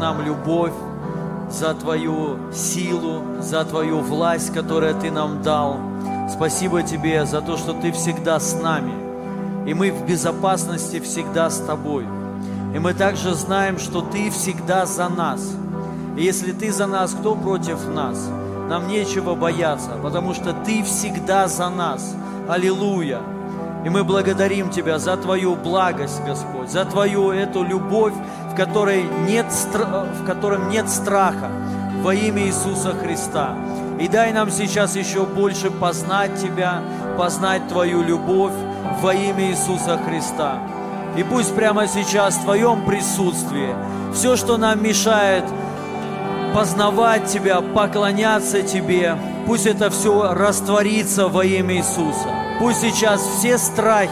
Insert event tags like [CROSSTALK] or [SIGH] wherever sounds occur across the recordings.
нам любовь, за Твою силу, за Твою власть, которую Ты нам дал. Спасибо Тебе за то, что Ты всегда с нами. И мы в безопасности всегда с Тобой. И мы также знаем, что Ты всегда за нас. И если Ты за нас, кто против нас? Нам нечего бояться, потому что Ты всегда за нас. Аллилуйя. И мы благодарим Тебя за Твою благость, Господь, за Твою эту любовь, в которой нет, в котором нет страха, во имя Иисуса Христа. И дай нам сейчас еще больше познать Тебя, познать Твою любовь во имя Иисуса Христа. И пусть прямо сейчас в Твоем присутствии все, что нам мешает познавать Тебя, поклоняться Тебе. Пусть это все растворится во имя Иисуса. Пусть сейчас все страхи,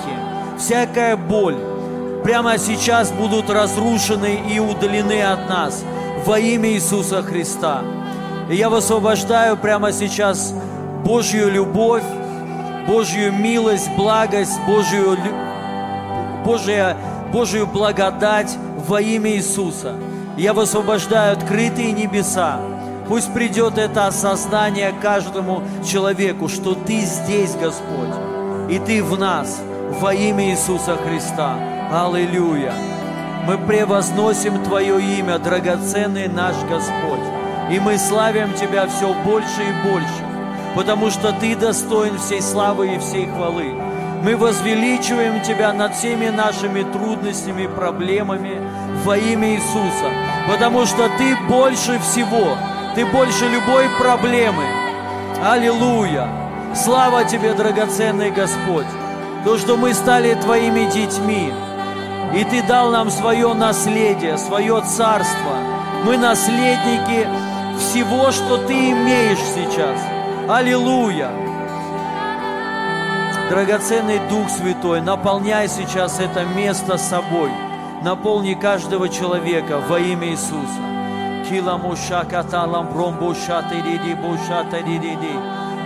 всякая боль прямо сейчас будут разрушены и удалены от нас во имя Иисуса Христа. И я высвобождаю прямо сейчас Божью любовь, Божью милость, благость, Божью, Божия, Божью благодать во имя Иисуса. Я высвобождаю открытые небеса. Пусть придет это осознание каждому человеку, что Ты здесь, Господь, и Ты в нас во имя Иисуса Христа. Аллилуйя! Мы превозносим Твое имя, драгоценный наш Господь. И мы славим Тебя все больше и больше, потому что Ты достоин всей славы и всей хвалы. Мы возвеличиваем Тебя над всеми нашими трудностями, проблемами во имя Иисуса, потому что Ты больше всего, Ты больше любой проблемы. Аллилуйя! Слава Тебе, драгоценный Господь, то, что мы стали Твоими детьми, и Ты дал нам свое наследие, свое царство. Мы наследники всего, что Ты имеешь сейчас. Аллилуйя! Драгоценный Дух Святой, наполняй сейчас это место собой. Наполни каждого человека во имя Иисуса. Кила муша каталам бромбуша тириди буша тириди.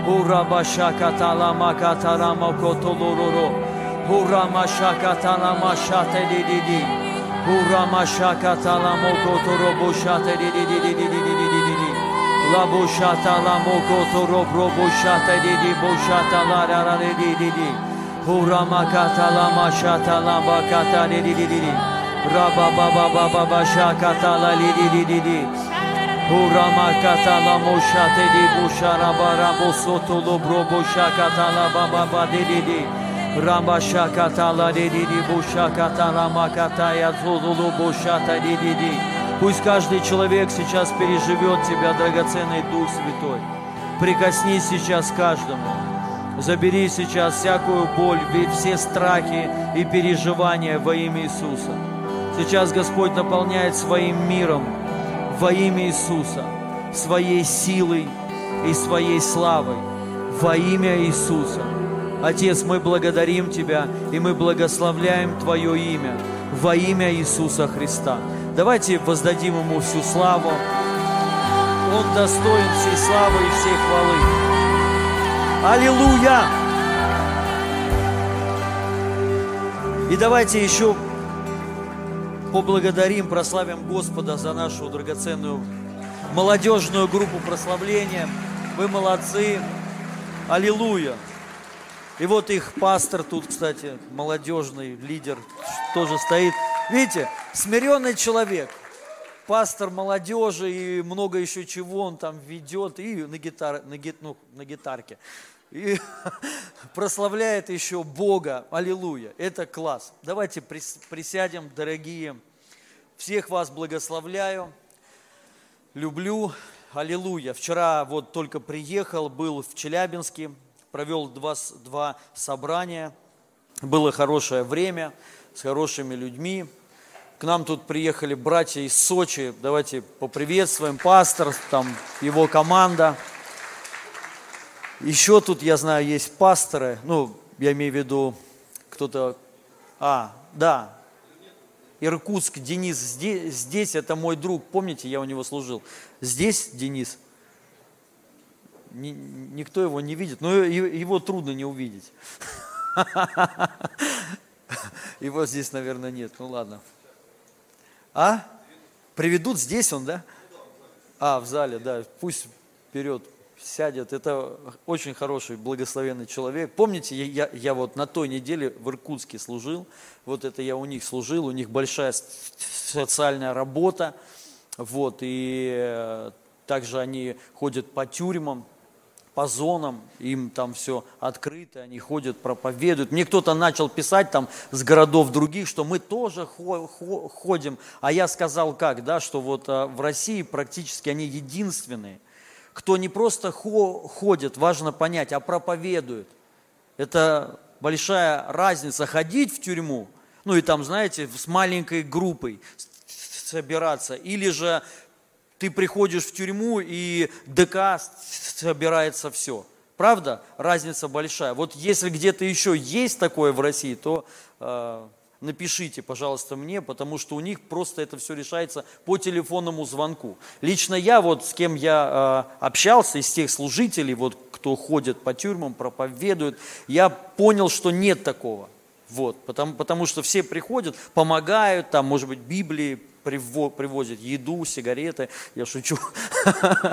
Ура баша каталама катарама котолороро. Hurama şakatana maşate dididi. Hurama şakatala mokotoro boşate dididi dididi La boşata la mokotoro pro boşate didi boşata la rara dididi. Hurama katala maşata la bakata dididi. Raba baba baba başakata la dididi. Hurama katala moşate di boşara bara bosotolo pro boşakata la baba dididi. Ramba shakata la di di di bushakata la makata ya zulu bushata di di di. Пусть каждый человек сейчас переживет Тебя, драгоценный Дух Святой. Прикоснись сейчас каждому. Забери сейчас всякую боль, все страхи и переживания во имя Иисуса. Сейчас Господь наполняет своим миром во имя Иисуса, своей силой и своей славой во имя Иисуса. Отец, мы благодарим Тебя и мы благословляем Твое имя во имя Иисуса Христа. Давайте воздадим Ему всю славу. Он достоин всей славы и всей хвалы. Аллилуйя! И давайте еще поблагодарим, прославим Господа за нашу драгоценную молодежную группу прославления. Вы молодцы. Аллилуйя! И вот их пастор тут, кстати, молодежный лидер, тоже стоит. Видите, смиренный человек, пастор молодежи и много еще чего он там ведет, и на, гитар, на, гит, ну, на гитарке. И [LAUGHS] прославляет еще Бога. Аллилуйя. Это класс. Давайте прис- присядем, дорогие. Всех вас благословляю. Люблю. Аллилуйя. Вчера вот только приехал, был в Челябинске, провел два, два собрания. Было хорошее время с хорошими людьми. к нам тут приехали братья из Сочи. Давайте поприветствуем пастор, там его команда. Еще тут, я знаю, есть пасторы, ну, я имею в виду, кто-то, а, да, Иркутск, Денис здесь, здесь, это мой друг, помните, я у него служил. Здесь Денис, Ни, никто его не видит, но его трудно не увидеть. [LAUGHS] Его здесь, наверное, нет, ну ладно. А? Приведут здесь он, да? А, в зале, да, пусть вперед сядет. Это очень хороший, благословенный человек. Помните, я, я, вот на той неделе в Иркутске служил, вот это я у них служил, у них большая социальная работа, вот, и э, также они ходят по тюрьмам, по зонам, им там все открыто, они ходят, проповедуют. Мне кто-то начал писать там с городов других, что мы тоже ходим, а я сказал как, да, что вот э, в России практически они единственные – кто не просто ходит, важно понять, а проповедует. Это большая разница ходить в тюрьму, ну и там, знаете, с маленькой группой собираться, или же ты приходишь в тюрьму и ДК собирается все. Правда? Разница большая. Вот если где-то еще есть такое в России, то э, напишите, пожалуйста, мне, потому что у них просто это все решается по телефонному звонку. Лично я, вот с кем я э, общался, из тех служителей, вот кто ходит по тюрьмам, проповедует, я понял, что нет такого. Вот, потому, потому что все приходят, помогают, там, может быть, Библии привозят, еду, сигареты, я шучу. [LAUGHS]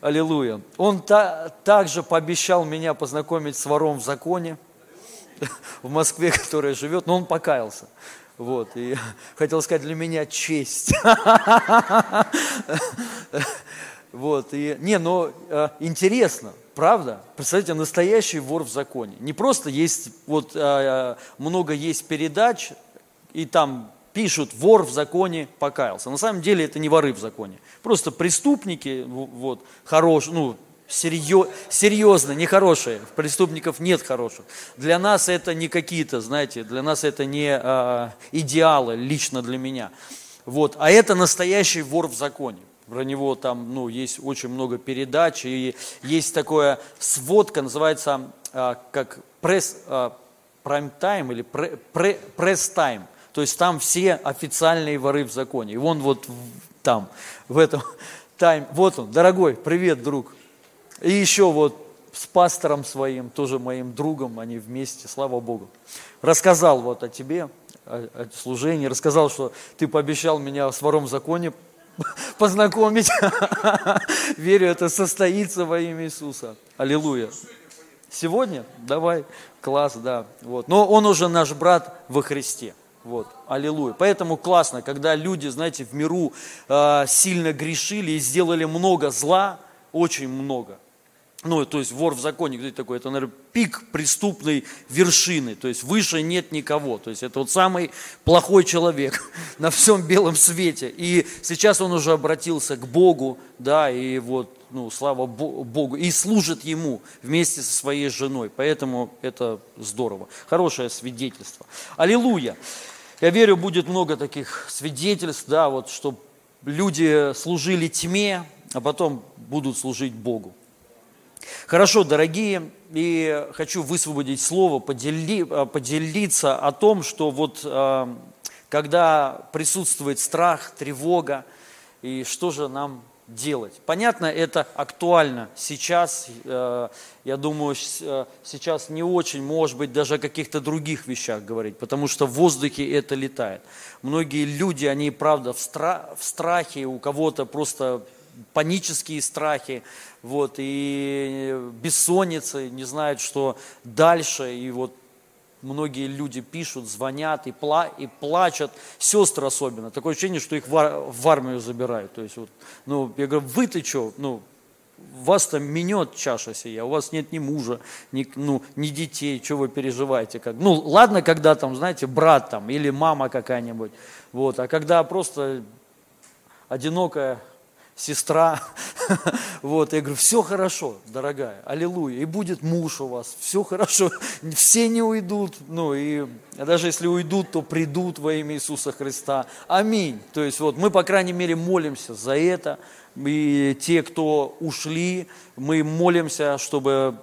Аллилуйя. Он та, также пообещал меня познакомить с вором в законе. [LAUGHS] в Москве, которая живет, но он покаялся. Вот, и [LAUGHS] хотел сказать, для меня честь. Вот, и, не, но э, интересно, правда? Представляете, настоящий вор в законе. Не просто есть, вот э, много есть передач, и там пишут, вор в законе покаялся. На самом деле это не воры в законе. Просто преступники, вот, хорошие, ну, серьез, серьезно, нехорошие. Преступников нет хороших. Для нас это не какие-то, знаете, для нас это не а, идеалы, лично для меня. Вот. А это настоящий вор в законе. Про него там ну, есть очень много передач, и есть такая сводка, называется а, как пресс, а, прайм-тайм или пресс-тайм. То есть там все официальные воры в законе. И он вот там, в этом [LAUGHS] тайм. Вот он, дорогой, привет, друг. И еще вот с пастором своим, тоже моим другом, они вместе, слава Богу. Рассказал вот о тебе, о, о служении, рассказал, что ты пообещал меня с вором в законе [LAUGHS] познакомить. [LAUGHS] Верю, это состоится во имя Иисуса. Аллилуйя. Сегодня? Давай. Класс, да. Вот. Но он уже наш брат во Христе. Вот, аллилуйя. Поэтому классно, когда люди, знаете, в миру э, сильно грешили и сделали много зла, очень много ну, то есть вор в законе, кто это такой? Это, наверное, пик преступной вершины, то есть выше нет никого, то есть это вот самый плохой человек [LAUGHS] на всем белом свете. И сейчас он уже обратился к Богу, да, и вот, ну, слава Богу, и служит Ему вместе со своей женой, поэтому это здорово, хорошее свидетельство. Аллилуйя! Я верю, будет много таких свидетельств, да, вот, чтобы люди служили тьме, а потом будут служить Богу. Хорошо, дорогие, и хочу высвободить слово, подели, э, поделиться о том, что вот э, когда присутствует страх, тревога, и что же нам делать. Понятно, это актуально сейчас. Э, я думаю, сейчас не очень, может быть, даже о каких-то других вещах говорить, потому что в воздухе это летает. Многие люди, они, правда, в, страхе, у кого-то просто панические страхи, вот, и бессонницы, не знают, что дальше, и вот многие люди пишут, звонят и, пла и плачут, сестры особенно, такое ощущение, что их в, ар в армию забирают, то есть вот, ну, я говорю, вы-то что, ну, вас там минет чаша сия, у вас нет ни мужа, ни, ну, ни детей, что вы переживаете? Как? Ну, ладно, когда там, знаете, брат там или мама какая-нибудь, вот, а когда просто одинокая сестра, [LAUGHS] Вот, я говорю, все хорошо, дорогая, аллилуйя, и будет муж у вас, все хорошо, [LAUGHS] все не уйдут, ну и даже если уйдут, то придут во имя Иисуса Христа. Аминь. То есть вот мы, по крайней мере, молимся за это, и те, кто ушли, мы молимся, чтобы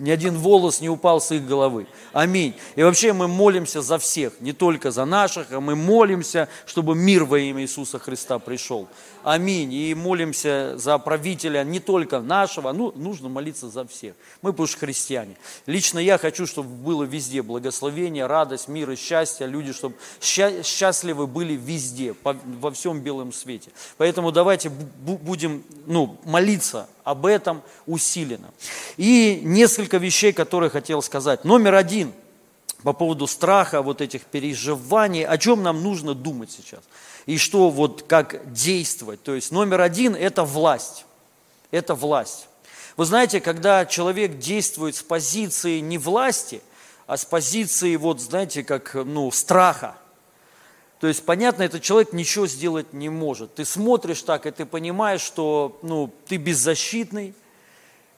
ни один волос не упал с их головы. Аминь. И вообще мы молимся за всех, не только за наших, а мы молимся, чтобы мир во имя Иисуса Христа пришел. Аминь. И молимся за правителя не только нашего, ну, нужно молиться за всех. Мы, потому христиане. Лично я хочу, чтобы было везде благословение, радость, мир и счастье. Люди, чтобы счастливы были везде, во всем белом свете. Поэтому давайте будем ну, молиться об этом усиленно. И несколько вещей, которые хотел сказать. Номер один по поводу страха, вот этих переживаний, о чем нам нужно думать сейчас – и что вот как действовать. То есть номер один – это власть. Это власть. Вы знаете, когда человек действует с позиции не власти, а с позиции, вот знаете, как ну, страха, то есть, понятно, этот человек ничего сделать не может. Ты смотришь так, и ты понимаешь, что ну, ты беззащитный,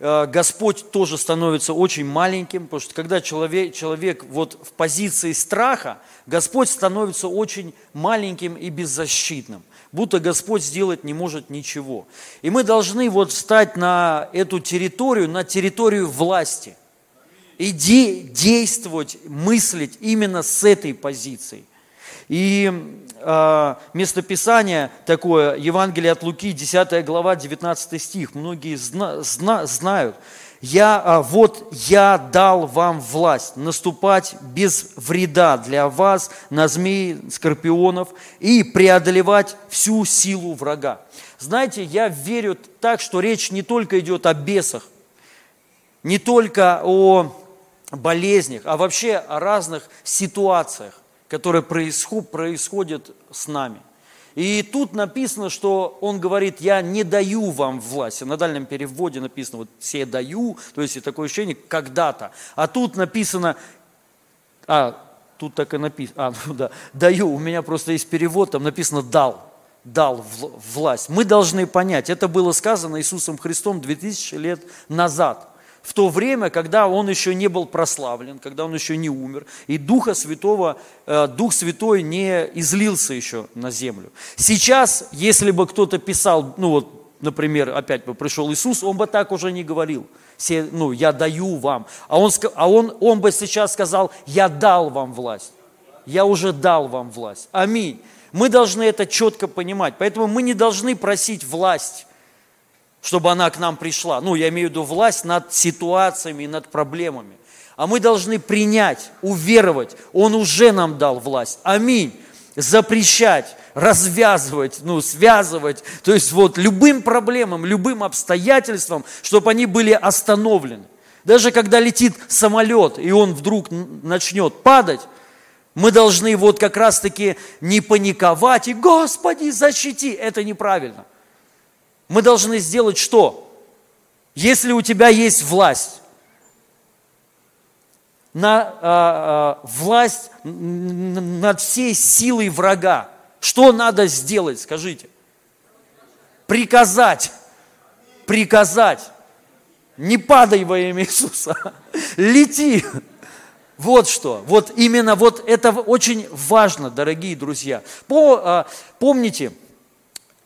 Господь тоже становится очень маленьким, потому что когда человек, человек вот в позиции страха, Господь становится очень маленьким и беззащитным, будто Господь сделать не может ничего. И мы должны вот встать на эту территорию, на территорию власти, и де- действовать, мыслить именно с этой позиции. И э, местописание такое, Евангелие от Луки, 10 глава, 19 стих, многие зна, зна, знают. Я, а, вот я дал вам власть наступать без вреда для вас на змеи, скорпионов и преодолевать всю силу врага. Знаете, я верю так, что речь не только идет о бесах, не только о болезнях, а вообще о разных ситуациях которые происход, происходят с нами. И тут написано, что он говорит, я не даю вам власти. На дальнем переводе написано, вот все даю, то есть такое ощущение когда-то. А тут написано, а, тут так и написано, а, [LAUGHS] ну да, даю, у меня просто есть перевод, там написано дал, дал власть. Мы должны понять, это было сказано Иисусом Христом 2000 лет назад в то время, когда он еще не был прославлен, когда он еще не умер, и Духа Святого, э, Дух Святой не излился еще на землю. Сейчас, если бы кто-то писал, ну вот, например, опять бы пришел Иисус, он бы так уже не говорил. Все, ну, я даю вам. А, он, а он, он бы сейчас сказал, я дал вам власть. Я уже дал вам власть. Аминь. Мы должны это четко понимать. Поэтому мы не должны просить власть чтобы она к нам пришла. Ну, я имею в виду власть над ситуациями, над проблемами. А мы должны принять, уверовать. Он уже нам дал власть. Аминь. Запрещать, развязывать, ну, связывать. То есть вот любым проблемам, любым обстоятельствам, чтобы они были остановлены. Даже когда летит самолет, и он вдруг начнет падать, мы должны вот как раз-таки не паниковать и «Господи, защити!» Это неправильно. Мы должны сделать что? Если у тебя есть власть, на, а, а, власть над всей силой врага, что надо сделать, скажите? Приказать. Приказать. Не падай во имя Иисуса. Лети. Вот что. Вот именно вот это очень важно, дорогие друзья. По, а, помните,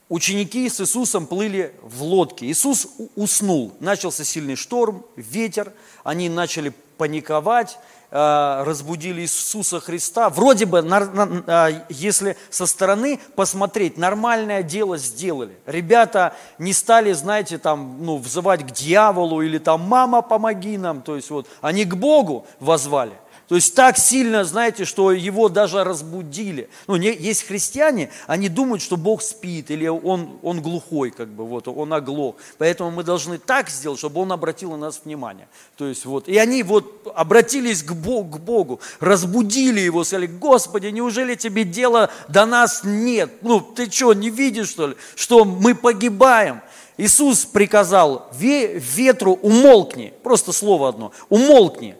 ученики с Иисусом плыли в лодке. Иисус уснул. Начался сильный шторм, ветер. Они начали паниковать, э, разбудили Иисуса Христа. Вроде бы, э, если со стороны посмотреть, нормальное дело сделали. Ребята не стали, знаете, там, ну, взывать к дьяволу или там, мама, помоги нам. То есть вот, они к Богу возвали. То есть так сильно, знаете, что его даже разбудили. Ну, не, есть христиане, они думают, что Бог спит, или он, он глухой, как бы, вот, он оглох. Поэтому мы должны так сделать, чтобы он обратил на нас внимание. То есть вот, и они вот обратились к Богу, к Богу разбудили его, сказали, Господи, неужели тебе дела до нас нет? Ну, ты что, не видишь, что ли, что мы погибаем? Иисус приказал ветру умолкни, просто слово одно, умолкни.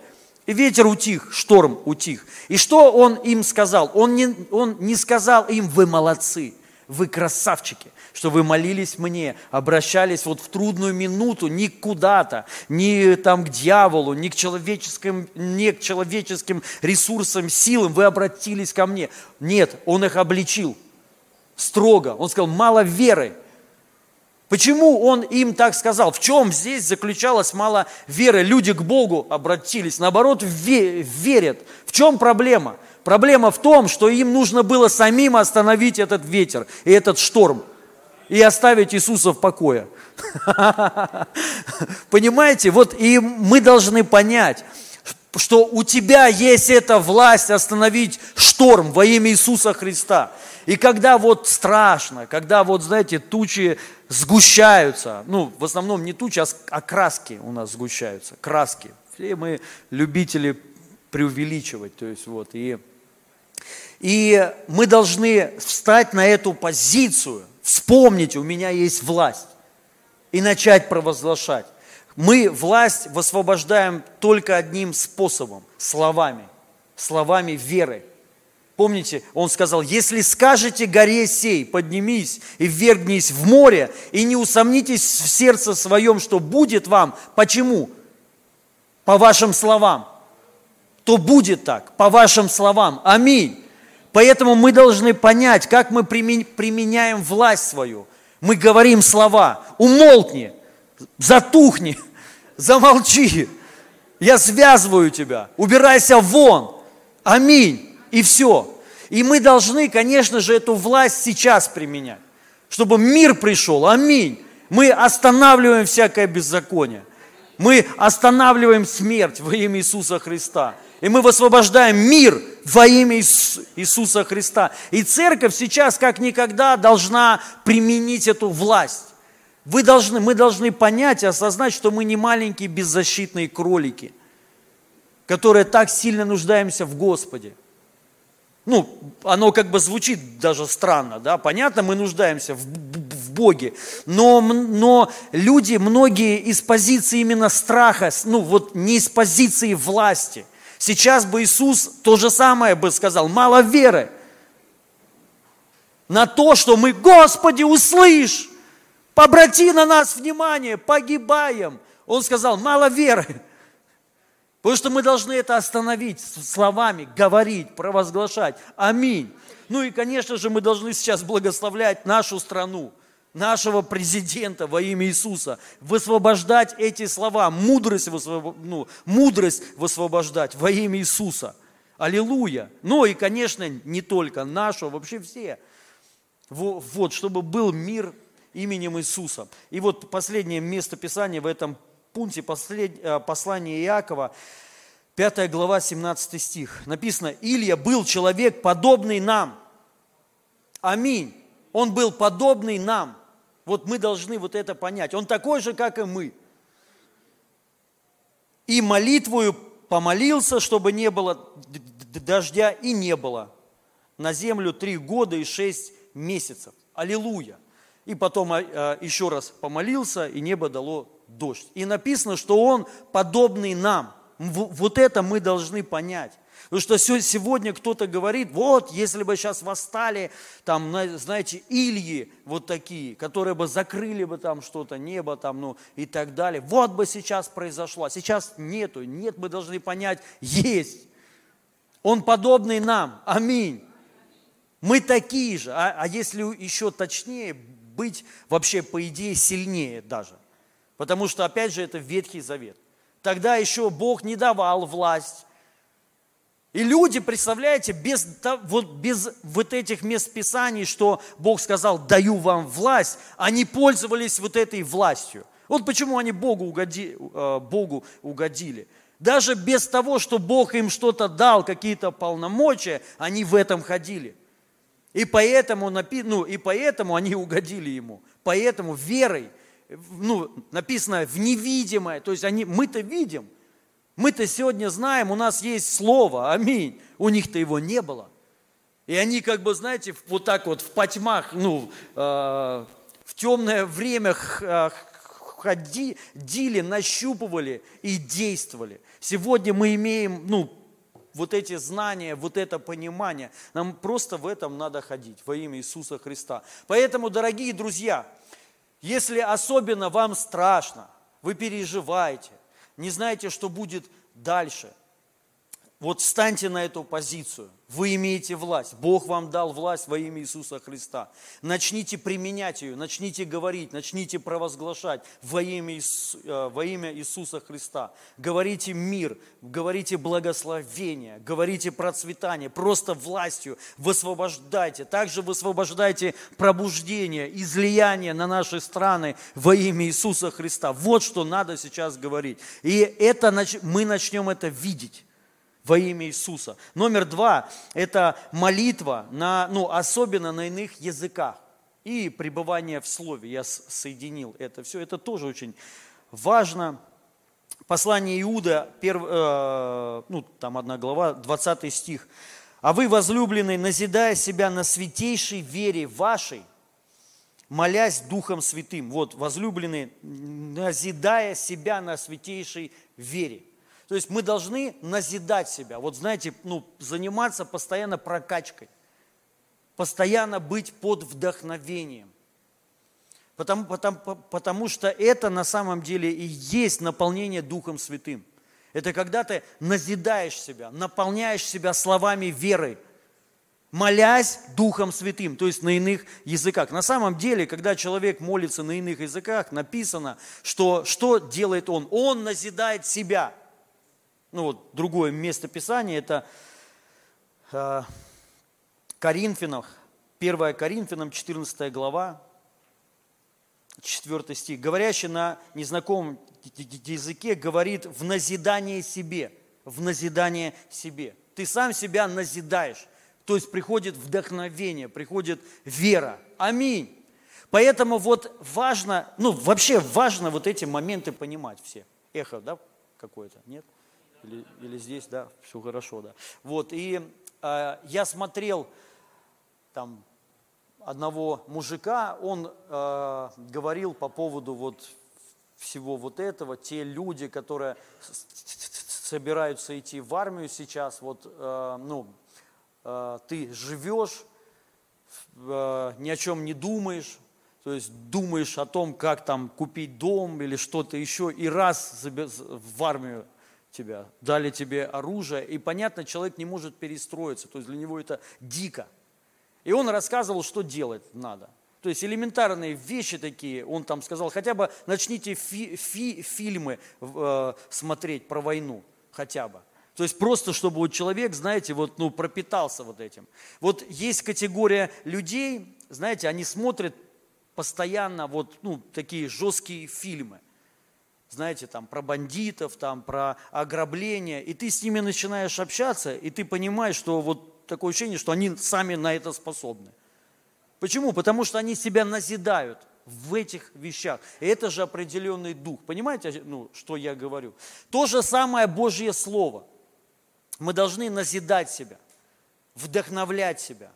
Ветер утих, шторм утих. И что он им сказал? Он не, он не сказал им, вы молодцы, Вы красавчики, что вы молились мне, обращались вот в трудную минуту не куда-то, не там к дьяволу, не к человеческим, не к человеческим ресурсам, силам. Вы обратились ко мне. Нет, он их обличил строго. Он сказал, мало веры. Почему он им так сказал? В чем здесь заключалась мало веры? Люди к Богу обратились, наоборот, верят. В чем проблема? Проблема в том, что им нужно было самим остановить этот ветер и этот шторм и оставить Иисуса в покое. [LAUGHS] Понимаете? Вот и мы должны понять, что у тебя есть эта власть остановить шторм во имя Иисуса Христа. И когда вот страшно, когда вот, знаете, тучи сгущаются, ну, в основном не тучи, а, а краски у нас сгущаются, краски. Все мы любители преувеличивать, то есть вот, и и мы должны встать на эту позицию, вспомнить, у меня есть власть, и начать провозглашать. Мы власть высвобождаем только одним способом – словами, словами веры. Помните, он сказал, если скажете горе сей, поднимись и ввергнись в море, и не усомнитесь в сердце своем, что будет вам. Почему? По вашим словам. То будет так, по вашим словам. Аминь. Поэтому мы должны понять, как мы применяем власть свою. Мы говорим слова, умолкни, затухни, [LAUGHS] замолчи, я связываю тебя, убирайся вон, аминь, и все. И мы должны, конечно же, эту власть сейчас применять, чтобы мир пришел, аминь. Мы останавливаем всякое беззаконие. Мы останавливаем смерть во имя Иисуса Христа. И мы высвобождаем мир во имя Иисуса Христа. И церковь сейчас как никогда должна применить эту власть. Вы должны, мы должны понять и осознать, что мы не маленькие беззащитные кролики, которые так сильно нуждаемся в Господе. Ну, оно как бы звучит даже странно, да, понятно, мы нуждаемся в, в Боге, но, но люди, многие из позиции именно страха, ну вот не из позиции власти – Сейчас бы Иисус то же самое бы сказал, мало веры на то, что мы, Господи, услышь, обрати на нас внимание, погибаем. Он сказал, мало веры. Потому что мы должны это остановить словами, говорить, провозглашать. Аминь. Ну и, конечно же, мы должны сейчас благословлять нашу страну – нашего президента во имя Иисуса, высвобождать эти слова, мудрость, высвоб... ну, мудрость высвобождать во имя Иисуса. Аллилуйя. Ну и, конечно, не только нашу, а вообще все. Вот, чтобы был мир именем Иисуса. И вот последнее место Писания в этом пункте, послед... Э, послание Иакова, 5 глава, 17 стих. Написано, Илья был человек, подобный нам. Аминь. Он был подобный нам. Вот мы должны вот это понять. Он такой же, как и мы. И молитвою помолился, чтобы не было дождя, и не было. На землю три года и шесть месяцев. Аллилуйя. И потом а, а, еще раз помолился, и небо дало дождь. И написано, что он подобный нам. Вот это мы должны понять. Потому что сегодня кто-то говорит, вот, если бы сейчас восстали, там, знаете, Ильи вот такие, которые бы закрыли бы там что-то, небо там, ну, и так далее. Вот бы сейчас произошло. А сейчас нету. Нет, мы должны понять, есть. Он подобный нам. Аминь. Мы такие же. А, а если еще точнее, быть вообще, по идее, сильнее даже. Потому что, опять же, это Ветхий Завет. Тогда еще Бог не давал власть и люди, представляете, без, вот, без вот этих мест Писаний, что Бог сказал, даю вам власть, они пользовались вот этой властью. Вот почему они Богу, угоди, э, Богу угодили. Даже без того, что Бог им что-то дал, какие-то полномочия, они в этом ходили. И поэтому, ну, и поэтому они угодили Ему. Поэтому верой, ну, написано в невидимое, то есть они, мы-то видим, мы-то сегодня знаем, у нас есть слово, аминь. У них-то его не было. И они как бы, знаете, вот так вот в потьмах, ну, э, в темное время э, ходили, нащупывали и действовали. Сегодня мы имеем, ну, вот эти знания, вот это понимание. Нам просто в этом надо ходить во имя Иисуса Христа. Поэтому, дорогие друзья, если особенно вам страшно, вы переживаете, не знаете, что будет дальше – вот встаньте на эту позицию. Вы имеете власть. Бог вам дал власть во имя Иисуса Христа. Начните применять ее, начните говорить, начните провозглашать во имя, э, во имя Иисуса Христа. Говорите мир, говорите благословение, говорите процветание. Просто властью высвобождайте. Также высвобождайте пробуждение, излияние на наши страны во имя Иисуса Христа. Вот что надо сейчас говорить. И это мы начнем это видеть во имя Иисуса. Номер два – это молитва, на, ну, особенно на иных языках. И пребывание в Слове. Я соединил это все. Это тоже очень важно. Послание Иуда, перв, э, ну, там одна глава, 20 стих. «А вы, возлюбленные, назидая себя на святейшей вере вашей, молясь Духом Святым». Вот, возлюбленные, назидая себя на святейшей вере. То есть мы должны назидать себя. Вот знаете, ну, заниматься постоянно прокачкой. Постоянно быть под вдохновением. Потому, потому, потому что это на самом деле и есть наполнение Духом Святым. Это когда ты назидаешь себя, наполняешь себя словами веры, молясь Духом Святым, то есть на иных языках. На самом деле, когда человек молится на иных языках, написано, что что делает он? Он назидает себя – ну вот другое место Писания, это э, Коринфянах, 1 Коринфянам, 14 глава, 4 стих. Говорящий на незнакомом языке говорит в назидание себе, в назидание себе. Ты сам себя назидаешь, то есть приходит вдохновение, приходит вера. Аминь. Поэтому вот важно, ну вообще важно вот эти моменты понимать все. Эхо, да, какое-то, нет? Или, или здесь, да, все хорошо, да. Вот, и э, я смотрел там одного мужика, он э, говорил по поводу вот всего вот этого, те люди, которые собираются идти в армию сейчас, вот, э, ну, э, ты живешь, э, ни о чем не думаешь, то есть думаешь о том, как там купить дом или что-то еще, и раз в армию тебя, дали тебе оружие, и понятно, человек не может перестроиться, то есть для него это дико. И он рассказывал, что делать надо. То есть элементарные вещи такие, он там сказал, хотя бы начните фи, фи, фильмы э, смотреть про войну, хотя бы. То есть просто, чтобы вот человек, знаете, вот, ну, пропитался вот этим. Вот есть категория людей, знаете, они смотрят постоянно вот, ну, такие жесткие фильмы знаете, там, про бандитов, там, про ограбление, и ты с ними начинаешь общаться, и ты понимаешь, что вот такое ощущение, что они сами на это способны. Почему? Потому что они себя назидают в этих вещах. И это же определенный дух. Понимаете, ну, что я говорю? То же самое Божье Слово. Мы должны назидать себя, вдохновлять себя,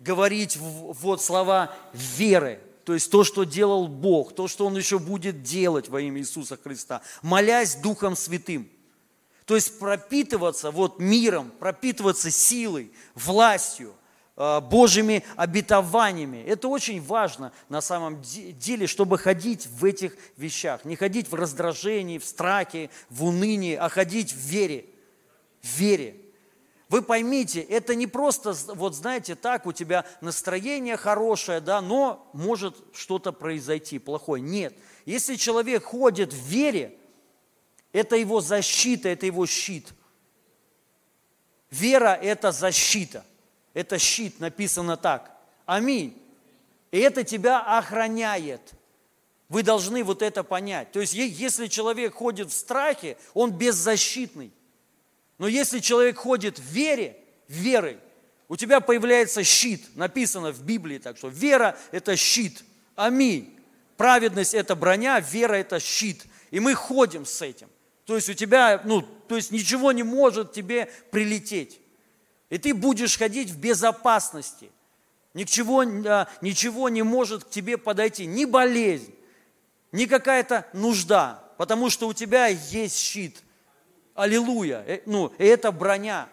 говорить вот слова веры, то есть то, что делал Бог, то, что Он еще будет делать во имя Иисуса Христа, молясь Духом Святым. То есть пропитываться вот миром, пропитываться силой, властью, э, Божьими обетованиями. Это очень важно на самом деле, чтобы ходить в этих вещах. Не ходить в раздражении, в страхе, в унынии, а ходить в вере. В вере. Вы поймите, это не просто, вот знаете, так, у тебя настроение хорошее, да, но может что-то произойти плохое. Нет. Если человек ходит в вере, это его защита, это его щит. Вера – это защита. Это щит, написано так. Аминь. И это тебя охраняет. Вы должны вот это понять. То есть, если человек ходит в страхе, он беззащитный. Но если человек ходит в вере, верой, у тебя появляется щит, написано в Библии, так что вера – это щит. Аминь. Праведность – это броня, вера – это щит. И мы ходим с этим. То есть у тебя, ну, то есть ничего не может тебе прилететь. И ты будешь ходить в безопасности. Ничего, а, ничего не может к тебе подойти. Ни болезнь, ни какая-то нужда. Потому что у тебя есть щит – Аллилуйя. Э, ну, это броня.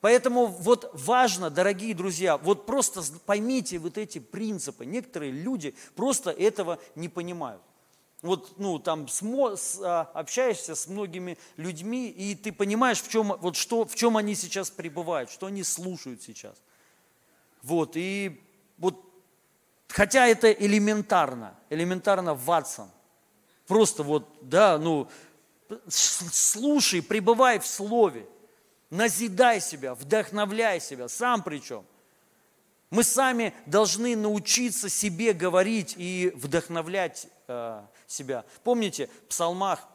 Поэтому вот важно, дорогие друзья, вот просто поймите вот эти принципы. Некоторые люди просто этого не понимают. Вот, ну, там смо, с, а, общаешься с многими людьми, и ты понимаешь, в чем, вот что, в чем они сейчас пребывают, что они слушают сейчас. Вот, и вот, хотя это элементарно, элементарно Ватсон. Просто вот, да, ну, слушай, пребывай в слове назидай себя, вдохновляй себя, сам причем. Мы сами должны научиться себе говорить и вдохновлять э, себя. Помните, в псалмах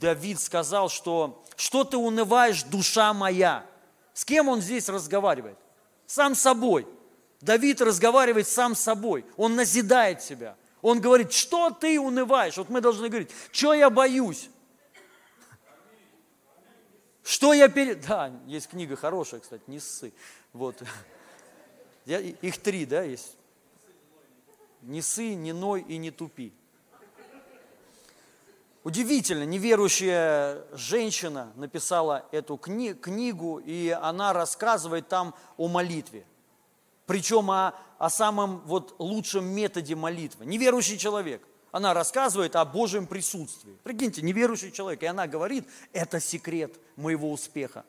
Давид сказал, что «что ты унываешь, душа моя?» С кем он здесь разговаривает? Сам собой. Давид разговаривает сам собой. Он назидает себя. Он говорит, что ты унываешь? Вот мы должны говорить, что я боюсь? Что я перед... Да, есть книга хорошая, кстати, не ссы. Вот. [LAUGHS] Я... Их три, да, есть? Не сы, не ной и не тупи. Удивительно, неверующая женщина написала эту кни- книгу, и она рассказывает там о молитве. Причем о, о самом вот лучшем методе молитвы. Неверующий человек. Она рассказывает о Божьем присутствии. Прикиньте, неверующий человек, и она говорит, это секрет моего успеха.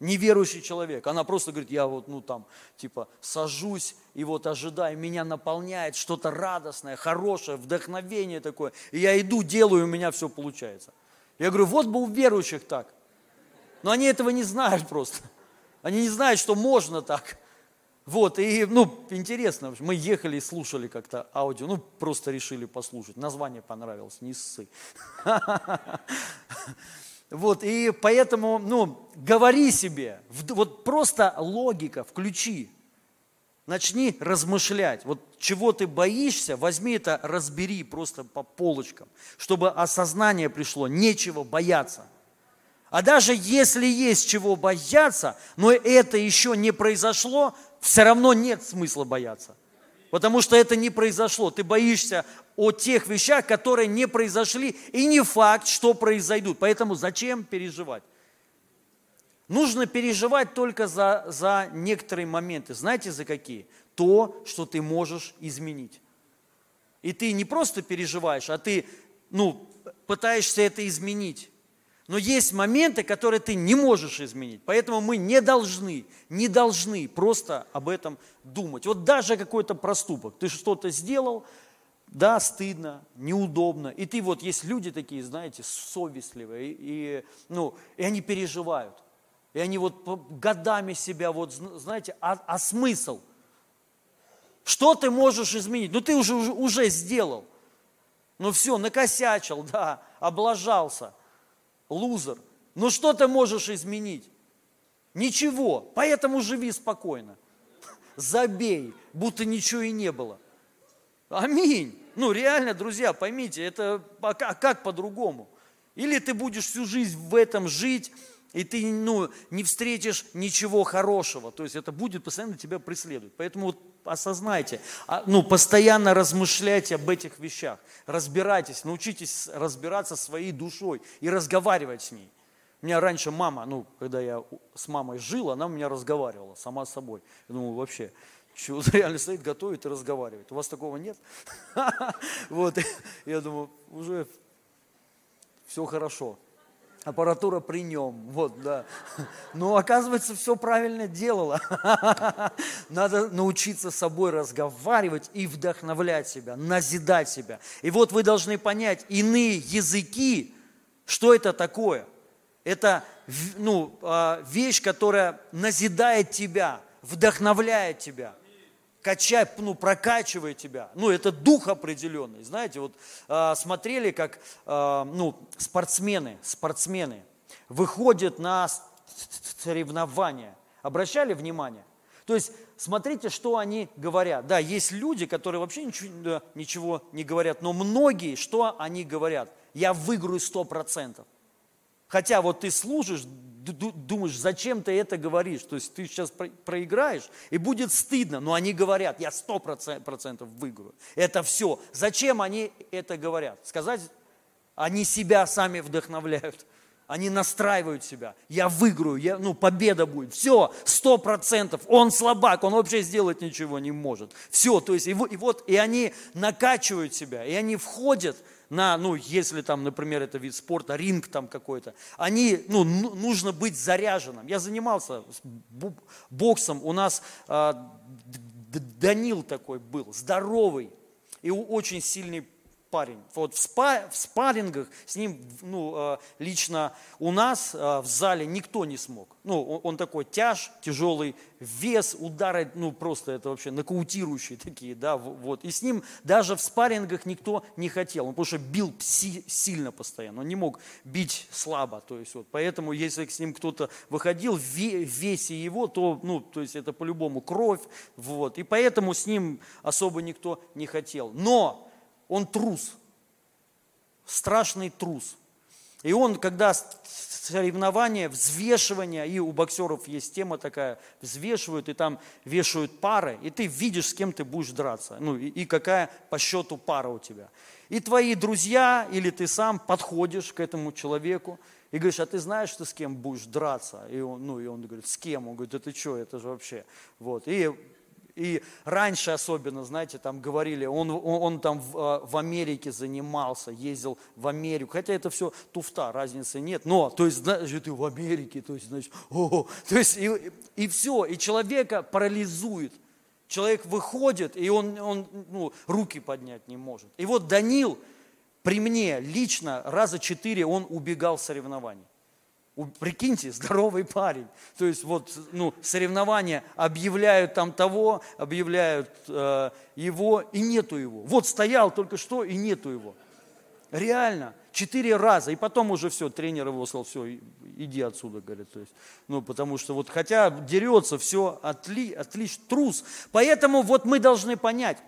Неверующий человек, она просто говорит, я вот, ну там, типа, сажусь и вот ожидаю, меня наполняет что-то радостное, хорошее, вдохновение такое. И я иду, делаю, у меня все получается. Я говорю, вот бы у верующих так. Но они этого не знают просто. Они не знают, что можно так. Вот, и, ну, интересно, мы ехали и слушали как-то аудио, ну, просто решили послушать, название понравилось, не ссы. [LAUGHS] Вот, и поэтому, ну, говори себе, вот просто логика, включи, начни размышлять, вот чего ты боишься, возьми это, разбери просто по полочкам, чтобы осознание пришло, нечего бояться. А даже если есть чего бояться, но это еще не произошло, все равно нет смысла бояться. Потому что это не произошло. Ты боишься о тех вещах, которые не произошли, и не факт, что произойдут. Поэтому зачем переживать? Нужно переживать только за, за некоторые моменты. Знаете, за какие? То, что ты можешь изменить. И ты не просто переживаешь, а ты ну, пытаешься это изменить. Но есть моменты, которые ты не можешь изменить. Поэтому мы не должны, не должны просто об этом думать. Вот даже какой-то проступок. Ты что-то сделал, да, стыдно, неудобно. И ты вот, есть люди такие, знаете, совестливые, и, и, ну, и они переживают. И они вот годами себя, вот, знаете, а, а смысл? Что ты можешь изменить? Ну, ты уже, уже, уже сделал. Ну, все, накосячил, [LAUGHS] да, облажался – лузер. Ну что ты можешь изменить? Ничего. Поэтому живи спокойно. [LAUGHS] Забей, будто ничего и не было. Аминь. Ну реально, друзья, поймите, это а как по-другому? Или ты будешь всю жизнь в этом жить, и ты ну, не встретишь ничего хорошего. То есть это будет постоянно тебя преследовать. Поэтому вот осознайте, а, ну, постоянно размышляйте об этих вещах, разбирайтесь, научитесь разбираться своей душой и разговаривать с ней. У меня раньше мама, ну, когда я с мамой жил, она у меня разговаривала сама с собой. Я думаю, вообще, что реально стоит, готовит и разговаривает. У вас такого нет? [LAUGHS] Вот, я думаю, уже все хорошо аппаратура при нем, вот, да. [LAUGHS] Но оказывается, все правильно делала. [LAUGHS] Надо научиться с собой разговаривать и вдохновлять себя, назидать себя. И вот вы должны понять, иные языки, что это такое? Это ну, а, вещь, которая назидает тебя, вдохновляет тебя – качает, ну, прокачивает тебя. Ну, это дух определенный. Знаете, вот э, смотрели, как э, ну, спортсмены, спортсмены выходят на соревнования. Обращали внимание? То есть, смотрите, что они говорят. Да, есть люди, которые вообще ничего, ничего не говорят, но многие, что они говорят? Я выиграю сто процентов. Хотя вот ты служишь, думаешь, зачем ты это говоришь? То есть ты сейчас проиграешь, и будет стыдно, но они говорят, я сто процентов выиграю. Это все. Зачем они это говорят? Сказать, они себя сами вдохновляют. Они настраивают себя. Я выиграю, я, ну, победа будет. Все, сто процентов. Он слабак, он вообще сделать ничего не может. Все, то есть, и, и вот, и они накачивают себя, и они входят на, ну, если там, например, это вид спорта, ринг там какой-то, они, ну, нужно быть заряженным. Я занимался боксом, у нас э, Данил такой был, здоровый и очень сильный парень. Вот в, спа, в спаррингах с ним ну, э, лично у нас э, в зале никто не смог. Ну, он, он такой тяж, тяжелый, вес, удары, ну, просто это вообще нокаутирующие такие, да, вот. И с ним даже в спаррингах никто не хотел, он потому бил пси, сильно постоянно, он не мог бить слабо, то есть вот. Поэтому, если с ним кто-то выходил в весе его, то, ну, то есть это по-любому кровь, вот. И поэтому с ним особо никто не хотел. Но он трус, страшный трус. И он, когда соревнования, взвешивания, и у боксеров есть тема такая, взвешивают, и там вешают пары, и ты видишь, с кем ты будешь драться, ну и, и какая по счету пара у тебя. И твои друзья или ты сам подходишь к этому человеку и говоришь, а ты знаешь, ты с кем будешь драться? И он, ну, и он говорит, с кем? Он говорит, это что, это же вообще. Вот. И и раньше особенно, знаете, там говорили, он, он, он там в, а, в Америке занимался, ездил в Америку. Хотя это все туфта, разницы нет. Но, то есть, знаешь, ты в Америке, то есть, значит, о, то есть, и, и все, и человека парализует. Человек выходит, и он, он ну, руки поднять не может. И вот Данил при мне лично раза четыре он убегал соревнований. Прикиньте, здоровый парень. То есть вот ну, соревнования объявляют там того, объявляют э, его, и нету его. Вот стоял только что, и нету его. Реально, четыре раза. И потом уже все, тренер его сказал, все, иди отсюда, говорит. То есть, ну, потому что вот хотя дерется, все, отли, отлично, трус. Поэтому вот мы должны понять,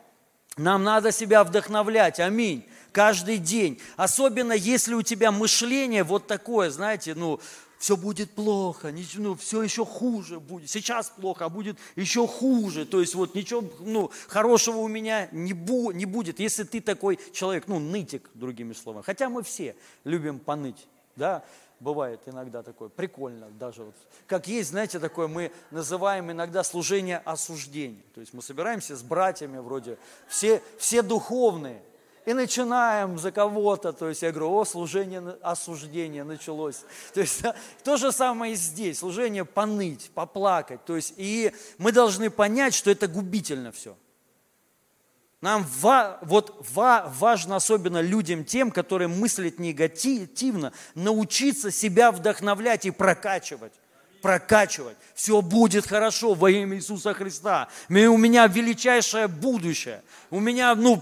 нам надо себя вдохновлять, аминь каждый день. Особенно если у тебя мышление вот такое, знаете, ну, все будет плохо, ну, все еще хуже будет. Сейчас плохо, а будет еще хуже. То есть вот ничего ну, хорошего у меня не, бу, не будет, если ты такой человек, ну, нытик, другими словами. Хотя мы все любим поныть, да, бывает иногда такое, прикольно даже. Вот. Как есть, знаете, такое, мы называем иногда служение осуждения. То есть мы собираемся с братьями вроде, все, все духовные, и начинаем за кого-то, то есть я говорю, о, служение осуждения началось. [LAUGHS] То есть то же самое и здесь, служение поныть, поплакать. То есть и мы должны понять, что это губительно все. Нам ва, вот ва, важно особенно людям тем, которые мыслят негативно, научиться себя вдохновлять и прокачивать прокачивать. Все будет хорошо во имя Иисуса Христа. У меня величайшее будущее. У меня ну,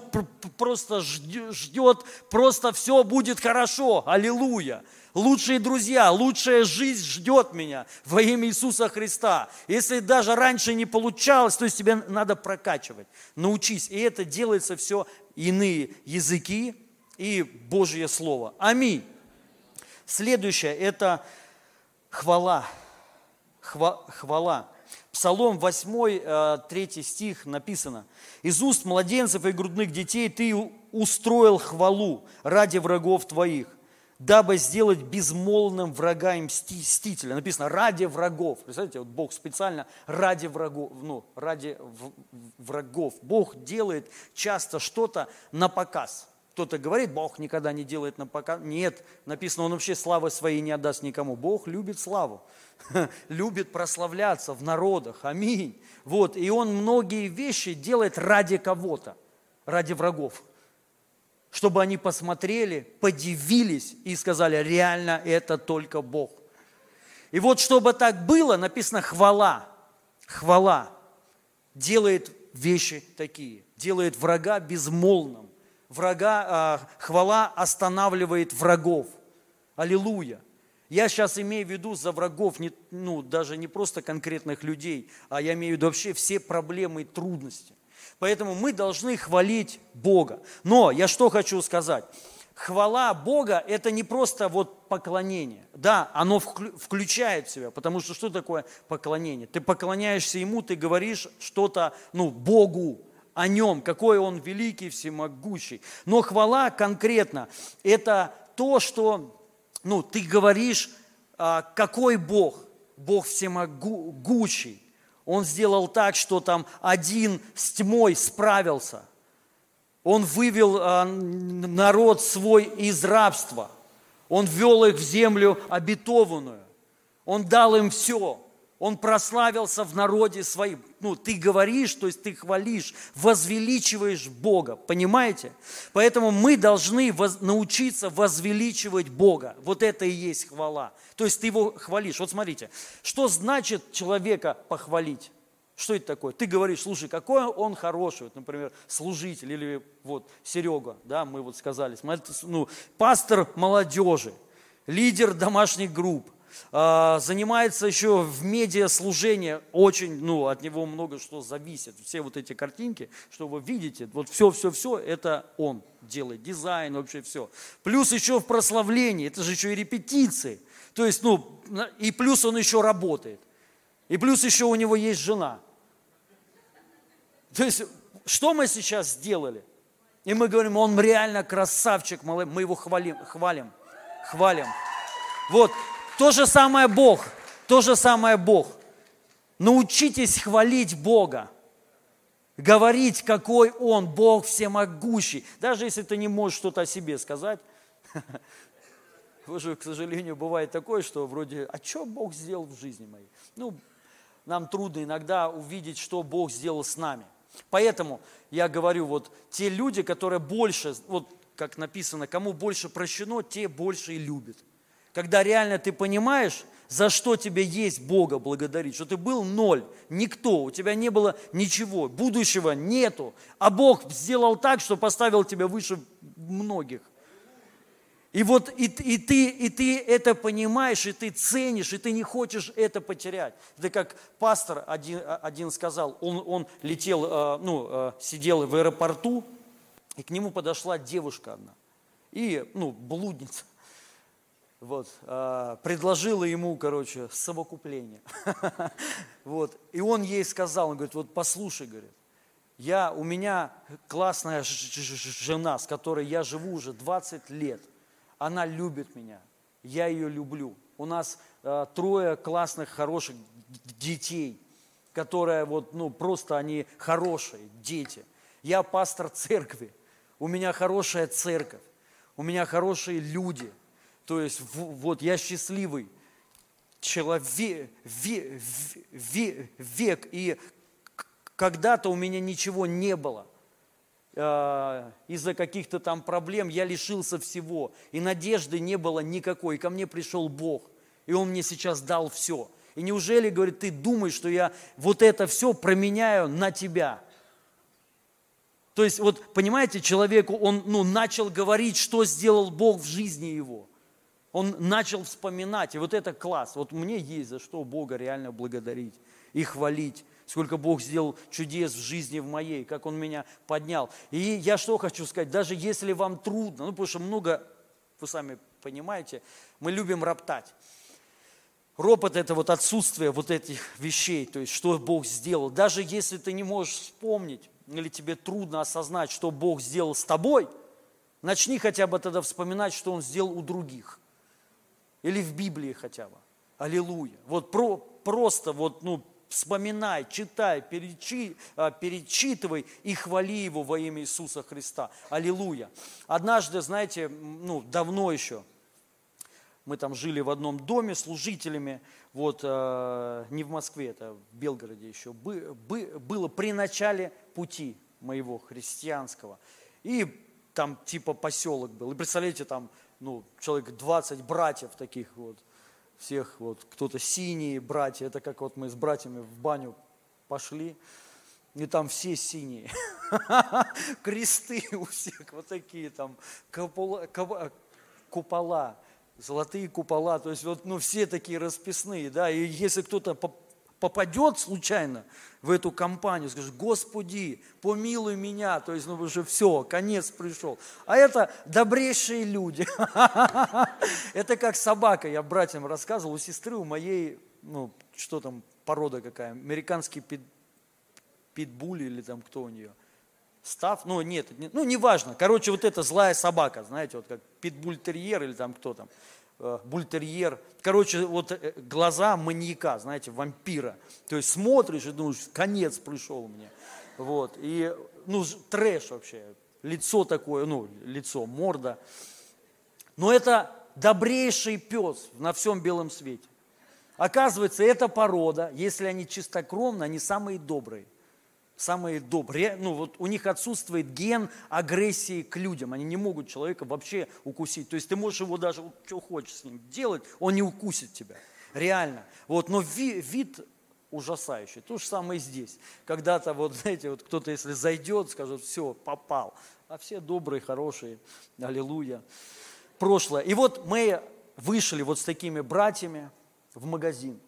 просто ждет, просто все будет хорошо. Аллилуйя. Лучшие друзья, лучшая жизнь ждет меня во имя Иисуса Христа. Если даже раньше не получалось, то есть тебе надо прокачивать. Научись. И это делается все иные языки и Божье Слово. Аминь. Следующее – это хвала хвала. Псалом 8, 3 э, стих написано. «Из уст младенцев и грудных детей ты устроил хвалу ради врагов твоих, дабы сделать безмолвным врага и мстителя». Написано «ради врагов». Представляете, вот Бог специально ради врагов, ну, ради врагов. Бог делает часто что-то на показ – кто-то говорит, Бог никогда не делает на показ. Нет, написано, Он вообще славы своей не отдаст никому. Бог любит славу, [LAUGHS] любит прославляться в народах. Аминь. Вот, и Он многие вещи делает ради кого-то, ради врагов. Чтобы они посмотрели, подивились и сказали, реально это только Бог. И вот чтобы так было, написано хвала. Хвала делает вещи такие, делает врага безмолвным врага, а, хвала останавливает врагов. Аллилуйя. Я сейчас имею в виду за врагов, не, ну, даже не просто конкретных людей, а я имею в виду вообще все проблемы и трудности. Поэтому мы должны хвалить Бога. Но я что хочу сказать. Хвала Бога – это не просто вот поклонение. Да, оно включает в себя, потому что что такое поклонение? Ты поклоняешься Ему, ты говоришь что-то ну, Богу, о нем, какой он великий, всемогущий. Но хвала конкретно – это то, что ну, ты говоришь, а, какой Бог? Бог всемогущий. Он сделал так, что там один с тьмой справился. Он вывел а, народ свой из рабства. Он ввел их в землю обетованную. Он дал им все. Он прославился в народе своим. Ну, ты говоришь, то есть ты хвалишь, возвеличиваешь Бога. Понимаете? Поэтому мы должны воз, научиться возвеличивать Бога. Вот это и есть хвала. То есть ты его хвалишь. Вот смотрите, что значит человека похвалить? Что это такое? Ты говоришь, слушай, какой он хороший, вот, например, служитель или вот Серега, да, мы вот сказали, ну, пастор молодежи, лидер домашних групп, занимается еще в медиаслужении, очень, ну, от него много что зависит. Все вот эти картинки, что вы видите, вот все-все-все, это он делает, дизайн, вообще все. Плюс еще в прославлении, это же еще и репетиции. То есть, ну, и плюс он еще работает. И плюс еще у него есть жена. То есть, что мы сейчас сделали? И мы говорим, он реально красавчик, мы его хвалим, хвалим, хвалим. Вот, то же самое Бог, то же самое Бог. Научитесь хвалить Бога, говорить, какой Он, Бог всемогущий. Даже если ты не можешь что-то о себе сказать, [LAUGHS] уже, к сожалению, бывает такое, что вроде, а что Бог сделал в жизни моей? Ну, нам трудно иногда увидеть, что Бог сделал с нами. Поэтому я говорю, вот те люди, которые больше, вот как написано, кому больше прощено, те больше и любят когда реально ты понимаешь, за что тебе есть Бога благодарить, что ты был ноль, никто, у тебя не было ничего, будущего нету, а Бог сделал так, что поставил тебя выше многих. И вот и, и, ты, и ты это понимаешь, и ты ценишь, и ты не хочешь это потерять. Это как пастор один, один сказал, он, он летел, э, ну, э, сидел в аэропорту, и к нему подошла девушка одна, и, ну, блудница вот, э, предложила ему, короче, совокупление. [LAUGHS] вот, и он ей сказал, он говорит, вот послушай, говорит, я, у меня классная жена, с которой я живу уже 20 лет, она любит меня, я ее люблю. У нас э, трое классных, хороших детей, которые вот, ну, просто они хорошие дети. Я пастор церкви, у меня хорошая церковь, у меня хорошие люди – то есть вот я счастливый человек, век, и когда-то у меня ничего не было. А, из-за каких-то там проблем я лишился всего, и надежды не было никакой. И ко мне пришел Бог, и Он мне сейчас дал все. И неужели, говорит, ты думаешь, что я вот это все променяю на тебя? То есть, вот понимаете, человеку, он ну, начал говорить, что сделал Бог в жизни его – он начал вспоминать, и вот это класс. Вот мне есть за что Бога реально благодарить и хвалить. Сколько Бог сделал чудес в жизни в моей, как Он меня поднял. И я что хочу сказать, даже если вам трудно, ну потому что много, вы сами понимаете, мы любим роптать. Ропот – это вот отсутствие вот этих вещей, то есть что Бог сделал. Даже если ты не можешь вспомнить, или тебе трудно осознать, что Бог сделал с тобой, начни хотя бы тогда вспоминать, что Он сделал у других – или в Библии хотя бы. Аллилуйя. Вот про, просто вот, ну, вспоминай, читай, перечи, а, перечитывай и хвали Его во имя Иисуса Христа. Аллилуйя. Однажды, знаете, ну, давно еще, мы там жили в одном доме служителями, вот, э, не в Москве, это в Белгороде еще, бы, бы, было при начале пути моего христианского. И там типа поселок был. И представляете, там ну, человек 20 братьев таких вот, всех вот, кто-то синие братья, это как вот мы с братьями в баню пошли, и там все синие, [LAUGHS] кресты у всех вот такие там, купола, купола, золотые купола, то есть вот, ну, все такие расписные, да, и если кто-то попадет случайно в эту компанию, скажет, Господи, помилуй меня, то есть, ну, уже все, конец пришел. А это добрейшие люди. [LAUGHS] Это как собака, я братьям рассказывал, у сестры, у моей, ну, что там, порода какая, американский пит, питбуль или там кто у нее, став, ну, нет, ну, неважно, короче, вот эта злая собака, знаете, вот как питбуль-терьер или там кто там, бультерьер. Короче, вот э, глаза маньяка, знаете, вампира. То есть смотришь и думаешь, конец пришел мне. Вот. И, ну, трэш вообще. Лицо такое, ну, лицо, морда. Но это добрейший пес на всем белом свете. Оказывается, эта порода, если они чистокровны, они самые добрые. Самые добрые. Ну, вот у них отсутствует ген агрессии к людям. Они не могут человека вообще укусить. То есть ты можешь его даже, что хочешь с ним делать, он не укусит тебя. Реально. Вот, но ви, вид ужасающий. То же самое и здесь. Когда-то, вот, [LAUGHS] знаете, вот кто-то, если зайдет, скажет, все, попал. А все добрые, хорошие. Аллилуйя. Прошлое. И вот мы вышли вот с такими братьями, в магазин.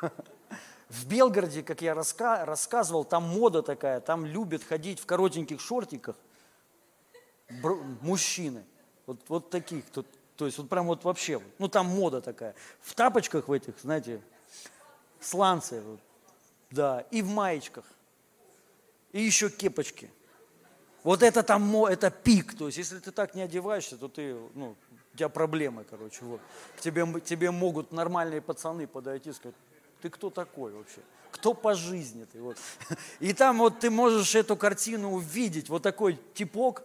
[LAUGHS] В Белгороде, как я раска рассказывал, там мода такая, там любят ходить в коротеньких шортиках мужчины. Вот, вот таких, то, то есть вот прям вот вообще, ну там мода такая. В тапочках в этих, знаете, сланцы, вот, да, и в маечках, и еще кепочки. Вот это там, это пик, то есть если ты так не одеваешься, то ты, ну, у тебя проблемы, короче, вот. К тебе, тебе могут нормальные пацаны подойти и сказать, ты кто такой вообще? Кто по жизни ты? Вот. [LAUGHS] И там вот ты можешь эту картину увидеть, вот такой типок.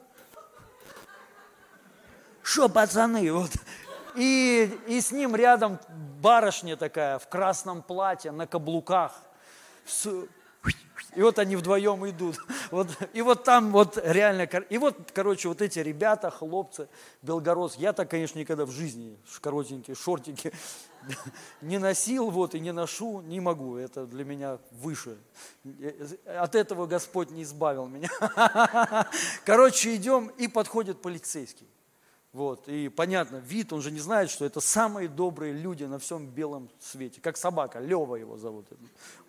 Что, пацаны, вот. И, и с ним рядом барышня такая в красном платье, на каблуках, с и вот они вдвоем идут. [LAUGHS] Вот, и вот там вот реально, и вот, короче, вот эти ребята, хлопцы, белгород, я так, конечно, никогда в жизни коротенькие шортики [LAUGHS] не носил, вот, и не ношу, не могу, это для меня выше. От этого Господь не избавил меня. [LAUGHS] Короче, идем, и подходит полицейский. Вот, и понятно, вид, он же не знает, что это самые добрые люди на всем белом свете. Как собака, Лева его зовут.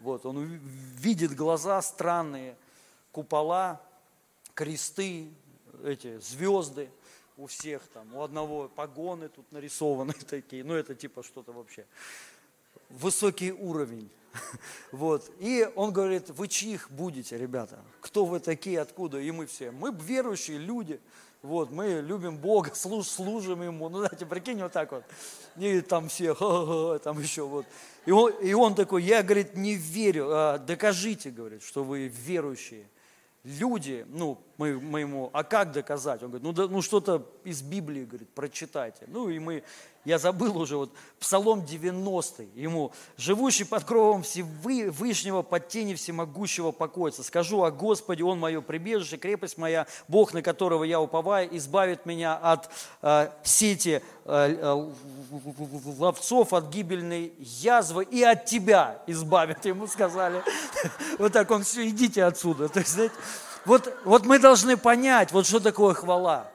Вот, он видит глаза странные, купола, кресты, эти звезды у всех там, у одного погоны тут нарисованы [LAUGHS] такие, ну это типа что-то вообще. Высокий уровень. [LAUGHS] Вот. И он говорит, вы чьих будете, ребята? Кто вы такие, откуда? И мы все. Мы верующие люди. Вот, мы любим Бога, [LAUGHS] служ, служим Ему. Ну, знаете, прикинь, вот так вот. И там все, ха -ха, там еще вот. И он, и он такой, я, говорит, не верю. А, докажите, говорит, что вы верующие люди, ну, мы, мы ему, а как доказать? Он говорит, ну, да, ну что-то из Библии, говорит, прочитайте. Ну, и мы, я забыл уже, вот, Псалом 90 ему, живущий под кровом Всевышнего, под тени всемогущего покоится. Скажу о Господе, Он мое прибежище, крепость моя, Бог, на которого я уповаю, избавит меня от э, сети э, э ловцов, от гибельной язвы и от тебя избавит, ему сказали. [LAUGHS] Вот так он все, идите отсюда. То есть, знаете, вот, вот мы должны понять, вот что такое хвала.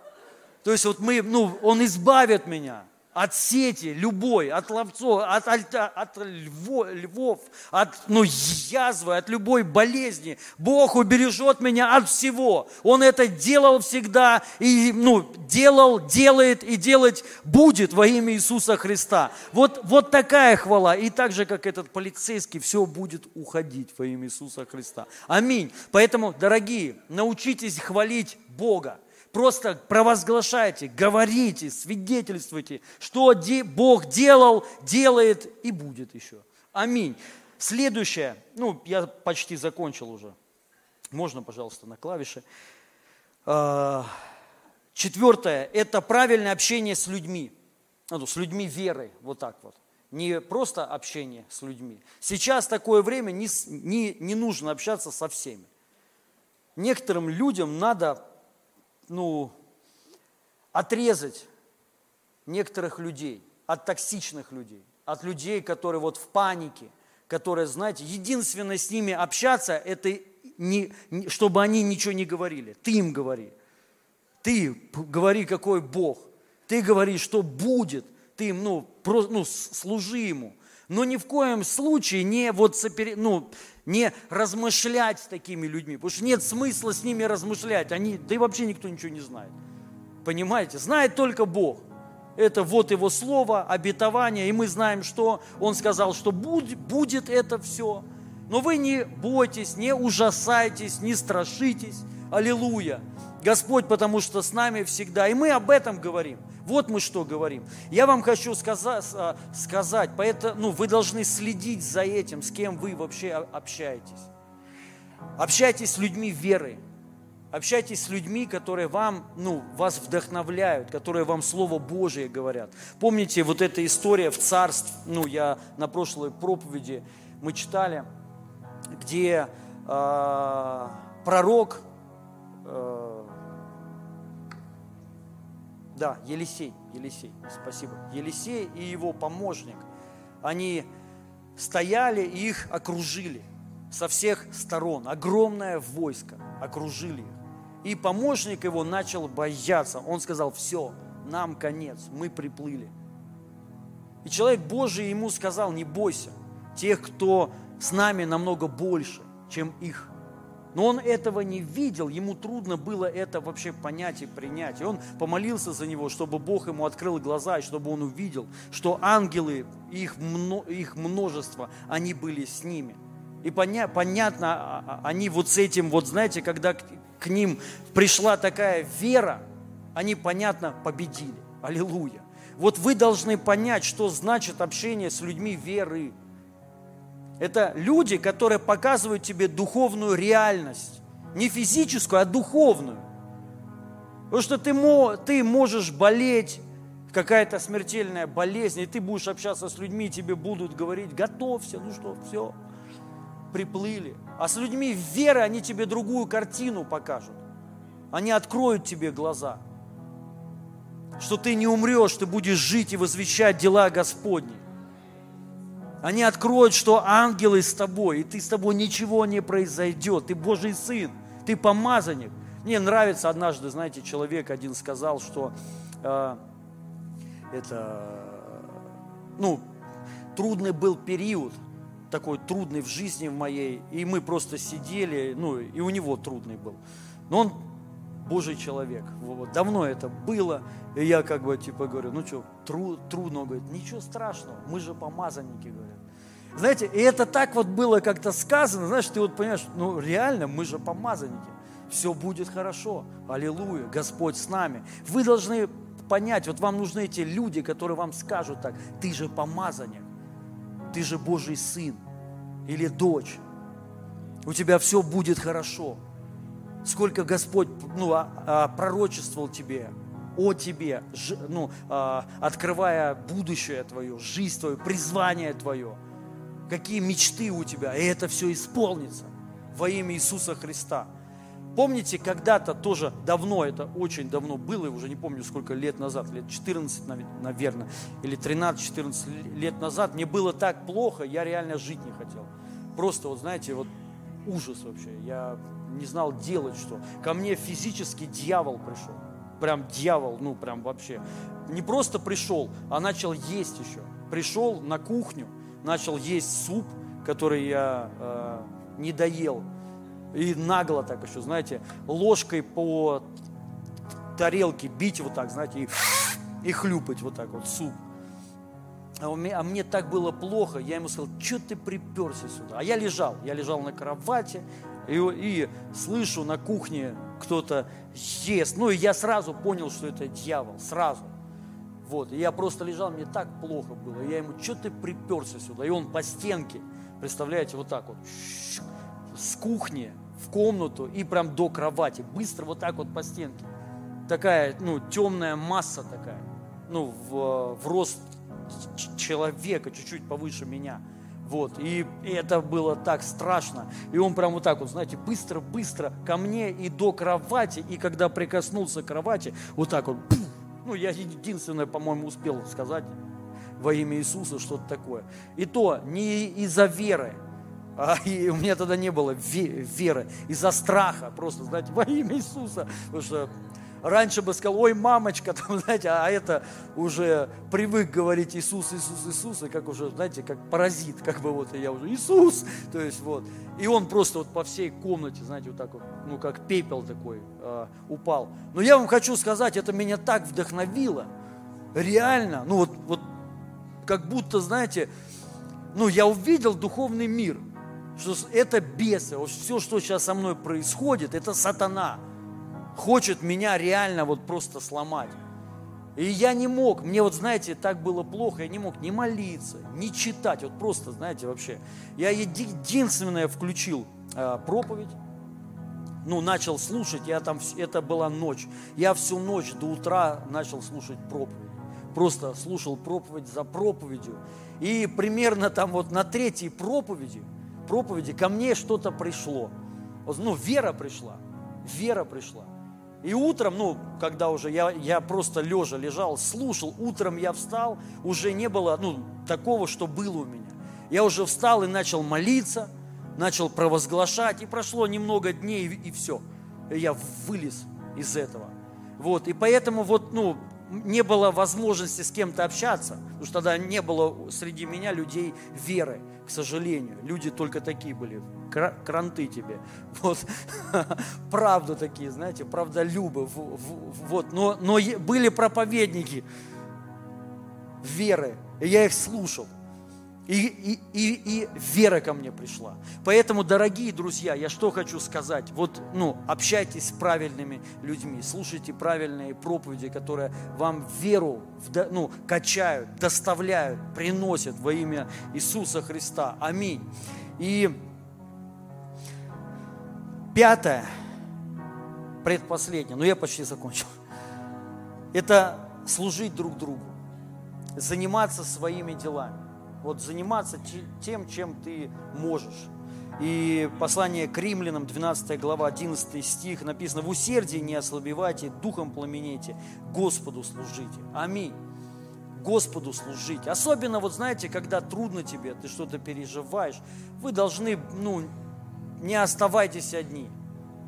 То есть вот мы, ну, Он избавит меня от сети любой, от ловцов, от, от, от льво, львов, от ну, язвы, от любой болезни. Бог убережет меня от всего. Он это делал всегда и ну, делал, делает и делать будет во имя Иисуса Христа. Вот, вот такая хвала. И так же, как этот полицейский, все будет уходить во имя Иисуса Христа. Аминь. Поэтому, дорогие, научитесь хвалить Бога. Просто провозглашайте, говорите, свидетельствуйте, что Бог делал, делает и будет еще. Аминь. Следующее, ну, я почти закончил уже. Можно, пожалуйста, на клавиши. А, четвертое – это правильное общение с людьми. Ну, с людьми веры, вот так вот. Не просто общение с людьми. Сейчас такое время не, не, не нужно общаться со всеми. Некоторым людям надо ну, отрезать некоторых людей от токсичных людей, от людей, которые вот в панике, которые, знаете, единственное с ними общаться, это не, чтобы они ничего не говорили. Ты им говори. Ты говори, какой Бог. Ты говори, что будет. Ты им, ну, просто, ну, служи Ему. Но ни в коем случае не, вот, ну, не размышлять с такими людьми, потому что нет смысла с ними размышлять. Они, да и вообще никто ничего не знает. Понимаете? Знает только Бог. Это вот Его Слово, обетование, и мы знаем, что Он сказал, что будет, будет это все. Но вы не бойтесь, не ужасайтесь, не страшитесь. Аллилуйя. Господь, потому что с нами всегда. И мы об этом говорим. Вот мы что говорим. Я вам хочу сказать, а, сказать поэтому ну, вы должны следить за этим, с кем вы вообще общаетесь. Общайтесь с людьми веры. Общайтесь с людьми, которые вам, ну, вас вдохновляют, которые вам Слово Божие говорят. Помните вот эта история в царстве, ну, я на прошлой проповеди мы читали, где э, пророк, э, да, Елисей, Елисей, спасибо, Елисей и его помощник, они стояли и их окружили со всех сторон, огромное войско окружили их. И помощник его начал бояться. Он сказал, все, нам конец, мы приплыли. И человек Божий ему сказал, не бойся, тех, кто с нами намного больше, чем их. Но он этого не видел, ему трудно было это вообще понять и принять. И он помолился за него, чтобы Бог ему открыл глаза, и чтобы он увидел, что ангелы, их, их множество, они были с ними. И поня, понятно, а, а, они вот с этим, вот знаете, когда к ним пришла такая вера, они, понятно, победили. Аллилуйя. Вот вы должны понять, что значит общение с людьми веры. Это люди, которые показывают тебе духовную реальность. Не физическую, а духовную. Потому что ты, ты можешь болеть, какая-то смертельная болезнь, и ты будешь общаться с людьми, тебе будут говорить, готовься, ну что, все, приплыли. А с людьми веры они тебе другую картину покажут. Они откроют тебе глаза. Что ты не умрешь, ты будешь жить и возвещать дела Господни. Они откроют, что ангелы с тобой, и ты с тобой ничего не произойдет. Ты Божий сын, ты помазанник. Мне нравится однажды, знаете, человек один сказал, что э, это, ну, трудный был период, такой трудный в жизни в моей, и мы просто сидели, ну, и у него трудный был. Но он Божий человек. Вот, давно это было, и я как бы типа говорю, ну что, тру, трудно, он говорит, ничего страшного, мы же помазанники, говорят. Знаете, и это так вот было как-то сказано, знаешь, ты вот понимаешь, ну реально, мы же помазанники, все будет хорошо, аллилуйя, Господь с нами. Вы должны понять, вот вам нужны эти люди, которые вам скажут так, ты же помазанник, ты же Божий сын или дочь. У тебя все будет хорошо. Сколько Господь ну, а, а, пророчествовал тебе, о тебе, ну, а, открывая будущее твое, жизнь твою, призвание твое, какие мечты у тебя, и это все исполнится во имя Иисуса Христа. Помните, когда-то тоже давно, это очень давно было, уже не помню сколько лет назад, лет 14, наверное, или 13-14 лет назад, мне было так плохо, я реально жить не хотел. Просто, вот знаете, вот ужас вообще. Я не знал делать что. Ко мне физически дьявол пришел. Прям дьявол, ну прям вообще. Не просто пришел, а начал есть еще. Пришел на кухню, начал есть суп, который я э, не доел и нагло так еще, знаете, ложкой по тарелке бить вот так, знаете, и, и хлюпать вот так вот суп. А, меня, а мне так было плохо, я ему сказал, что ты приперся сюда? А я лежал, я лежал на кровати, и, и слышу на кухне кто-то ест. Ну, и я сразу понял, что это дьявол, сразу. Вот, и я просто лежал, мне так плохо было. Я ему, что ты приперся сюда? И он по стенке, представляете, вот так вот, с кухни в комнату и прям до кровати, быстро вот так вот по стенке. Такая, ну, темная масса такая, ну, в, в рост человека, чуть-чуть повыше меня. Вот, и, и это было так страшно. И он прям вот так вот, знаете, быстро-быстро ко мне и до кровати, и когда прикоснулся к кровати, вот так вот, пух, ну, я единственное, по-моему, успел сказать во имя Иисуса что-то такое. И то не из-за веры, а, и у меня тогда не было веры, из-за страха, просто, знаете, во имя Иисуса. Потому что раньше бы сказал, ой, мамочка, [LAUGHS] там, знаете, а это уже привык говорить Иисус, Иисус, Иисус, и как уже, знаете, как паразит, как бы вот, и я уже Иисус, то есть вот. И он просто вот по всей комнате, знаете, вот так вот, ну, как пепел такой э, упал. Но я вам хочу сказать, это меня так вдохновило, реально, ну вот, вот как будто, знаете, ну, я увидел духовный мир – что это бесы, вот все, что сейчас со мной происходит, это сатана. Хочет меня реально вот просто сломать. И я не мог, мне вот, знаете, так было плохо, я не мог ни молиться, ни читать, вот просто, знаете, вообще. Я единственное включил э, проповедь, ну, начал слушать, я там, это была ночь. Я всю ночь до утра начал слушать проповедь. Просто слушал проповедь за проповедью. И примерно там вот на третьей проповеди, проповеди ко мне что-то пришло. Ну, вера пришла, вера пришла. И утром, ну, когда уже я, я просто лежа лежал, слушал, утром я встал, уже не было, ну, такого, что было у меня. Я уже встал и начал молиться, начал провозглашать, и прошло немного дней, и, все. И я вылез из этого. Вот, и поэтому вот, ну, не было возможности с кем-то общаться, потому что тогда не было среди меня людей веры, к сожалению. Люди только такие были, кранты тебе. [LAUGHS] Вот, [LAUGHS] правда такие, знаете, правдолюбы. Вот, но, но были проповедники веры, и я их слушал. И, и, и, и вера ко мне пришла. Поэтому, дорогие друзья, я что хочу сказать. Вот, ну, общайтесь с правильными людьми, слушайте правильные проповеди, которые вам веру, ну, качают, доставляют, приносят во имя Иисуса Христа. Аминь. И пятое, предпоследнее, ну я почти закончил, это служить друг другу, заниматься своими делами вот заниматься тем, чем ты можешь. И послание к римлянам, 12 глава, 11 стих, написано, «В усердии не ослабевайте, духом пламенейте, Господу служите». Аминь. Господу служить. Особенно, вот знаете, когда трудно тебе, ты что-то переживаешь, вы должны, ну, не оставайтесь одни.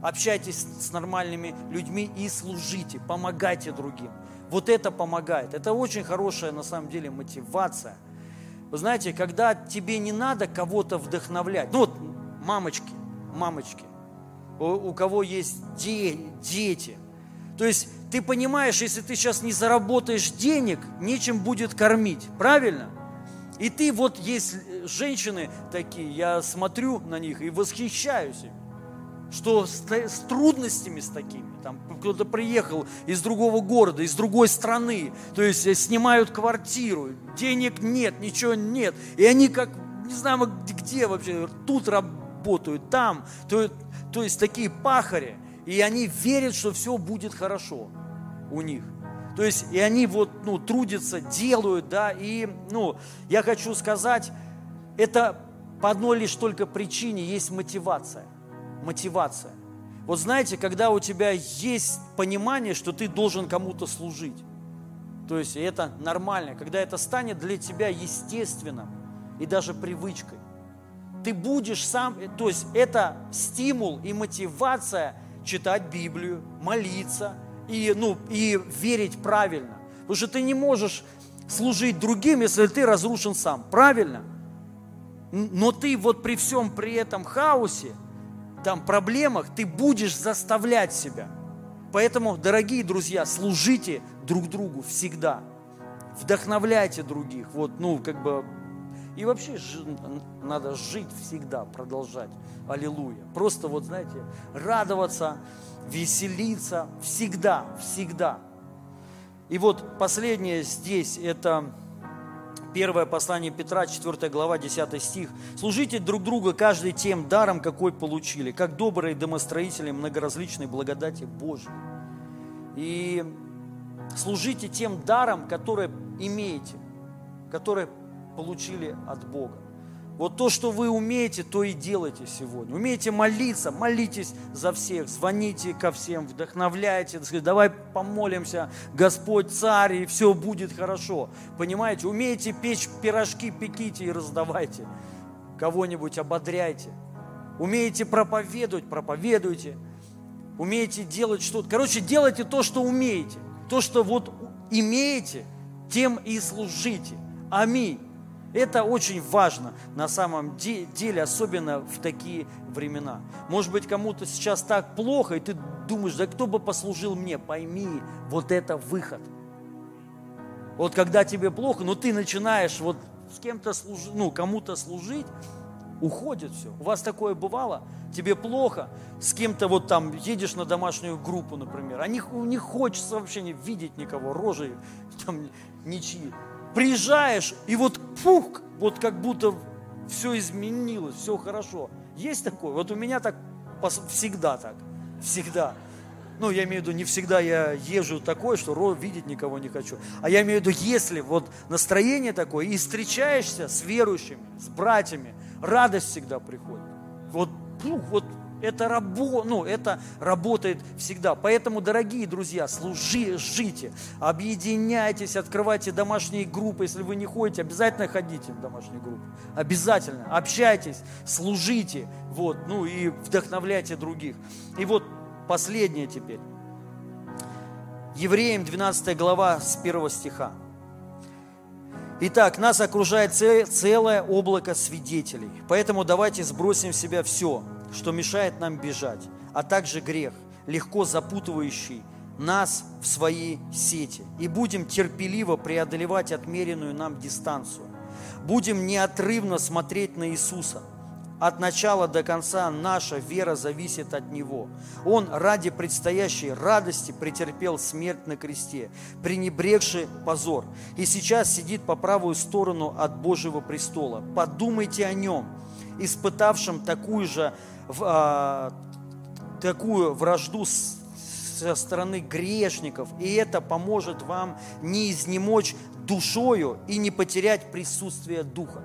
Общайтесь с нормальными людьми и служите, помогайте другим. Вот это помогает. Это очень хорошая, на самом деле, мотивация – вы знаете, когда тебе не надо кого-то вдохновлять, ну вот мамочки, мамочки, у, у кого есть де, дети, то есть ты понимаешь, если ты сейчас не заработаешь денег, нечем будет кормить, правильно? И ты вот есть женщины такие, я смотрю на них и восхищаюсь ими что с, с трудностями с такими, там кто-то приехал из другого города, из другой страны, то есть э, снимают квартиру, денег нет, ничего нет, и они как, не знаю где вообще, тут работают, там, то, то есть такие пахари, и они верят, что все будет хорошо у них. То есть, и они вот, ну, трудятся, делают, да, и, ну, я хочу сказать, это по одной лишь только причине есть мотивация – мотивация. Вот знаете, когда у тебя есть понимание, что ты должен кому-то служить, то есть это нормально, когда это станет для тебя естественным и даже привычкой, ты будешь сам, то есть это стимул и мотивация читать Библию, молиться и, ну, и верить правильно. Потому что ты не можешь служить другим, если ты разрушен сам. Правильно? Но ты вот при всем при этом хаосе, там проблемах, ты будешь заставлять себя. Поэтому, дорогие друзья, служите друг другу всегда. Вдохновляйте других. Вот, ну, как бы, и вообще надо жить всегда, продолжать. Аллилуйя. Просто вот, знаете, радоваться, веселиться всегда, всегда. И вот последнее здесь, это Первое послание Петра, 4 глава, 10 стих. «Служите друг друга каждый тем даром, какой получили, как добрые домостроители многоразличной благодати Божьей». И служите тем даром, который имеете, который получили от Бога. Вот то, что вы умеете, то и делайте сегодня. Умеете молиться, молитесь за всех, звоните ко всем, вдохновляйте, давай помолимся, Господь царь, и все будет хорошо. Понимаете, умеете печь пирожки, пеките и раздавайте. Кого-нибудь ободряйте. Умеете проповедовать, проповедуйте. Умеете делать что-то. Короче, делайте то, что умеете. То, что вот имеете, тем и служите. Аминь. Это очень важно на самом деле, особенно в такие времена. Может быть, кому-то сейчас так плохо, и ты думаешь, да кто бы послужил мне? Пойми, вот это выход. Вот когда тебе плохо, но ты начинаешь вот с кем-то служить, ну, кому-то служить, уходит все. У вас такое бывало? Тебе плохо? С кем-то вот там едешь на домашнюю группу, например, а не, не хочется вообще не видеть никого, рожи там ничьи. Приезжаешь, и вот пух, вот как будто все изменилось, все хорошо. Есть такое? Вот у меня так всегда так, всегда. Ну, я имею в виду, не всегда я езжу такой, что видеть никого не хочу. А я имею в виду, если вот настроение такое, и встречаешься с верующими, с братьями, радость всегда приходит. Вот, ну, вот это, рабо, ну, это работает всегда. Поэтому, дорогие друзья, служи, жите, объединяйтесь, открывайте домашние группы. Если вы не ходите, обязательно ходите в домашние группы. Обязательно. Общайтесь, служите, вот, ну и вдохновляйте других. И вот последнее теперь. Евреям 12 глава с 1 стиха. Итак, нас окружает целое облако свидетелей. Поэтому давайте сбросим в себя все, что мешает нам бежать, а также грех, легко запутывающий нас в свои сети. И будем терпеливо преодолевать отмеренную нам дистанцию. Будем неотрывно смотреть на Иисуса – от начала до конца наша вера зависит от Него. Он ради предстоящей радости претерпел смерть на кресте, пренебрегший позор, и сейчас сидит по правую сторону от Божьего престола. Подумайте о Нем, испытавшем такую же а, такую вражду со стороны грешников, и это поможет вам не изнемочь душою и не потерять присутствие Духа.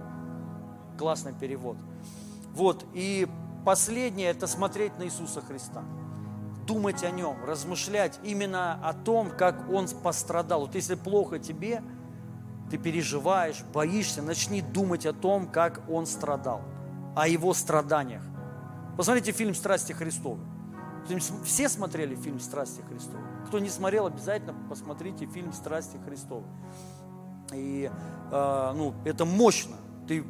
Классный перевод – вот, и последнее – это смотреть на Иисуса Христа. Думать о Нем, размышлять именно о том, как Он пострадал. Вот если плохо тебе, ты переживаешь, боишься, начни думать о том, как Он страдал, о Его страданиях. Посмотрите фильм «Страсти Христовы». Все смотрели фильм «Страсти Христовы». Кто не смотрел, обязательно посмотрите фильм «Страсти Христовы». И э, ну, это мощно. Ты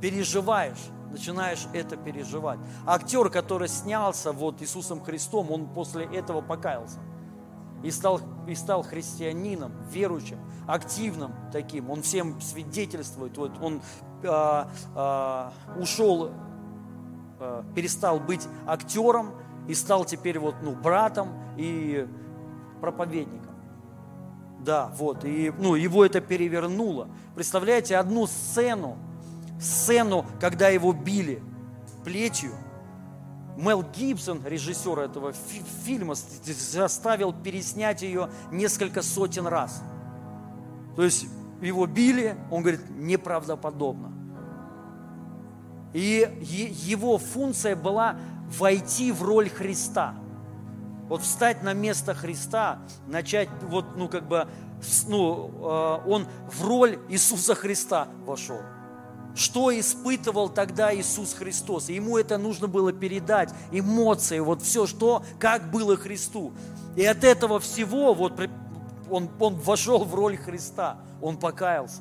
переживаешь начинаешь это переживать. актер, который снялся вот Иисусом Христом, он после этого покаялся. И стал, и стал христианином, верующим, активным таким. Он всем свидетельствует. Вот он а, а, ушел, а, перестал быть актером и стал теперь вот, ну, братом и проповедником. Да, вот. И ну, его это перевернуло. Представляете, одну сцену, сцену, когда его били плетью. Мел Гибсон, режиссер этого фи- фильма, заставил переснять ее несколько сотен раз. То есть его били, он говорит, неправдоподобно. И его функция была войти в роль Христа. Вот встать на место Христа, начать, вот, ну, как бы, ну, э, он в роль Иисуса Христа вошел что испытывал тогда Иисус Христос. Ему это нужно было передать, эмоции, вот все, что, как было Христу. И от этого всего вот он, он вошел в роль Христа, он покаялся.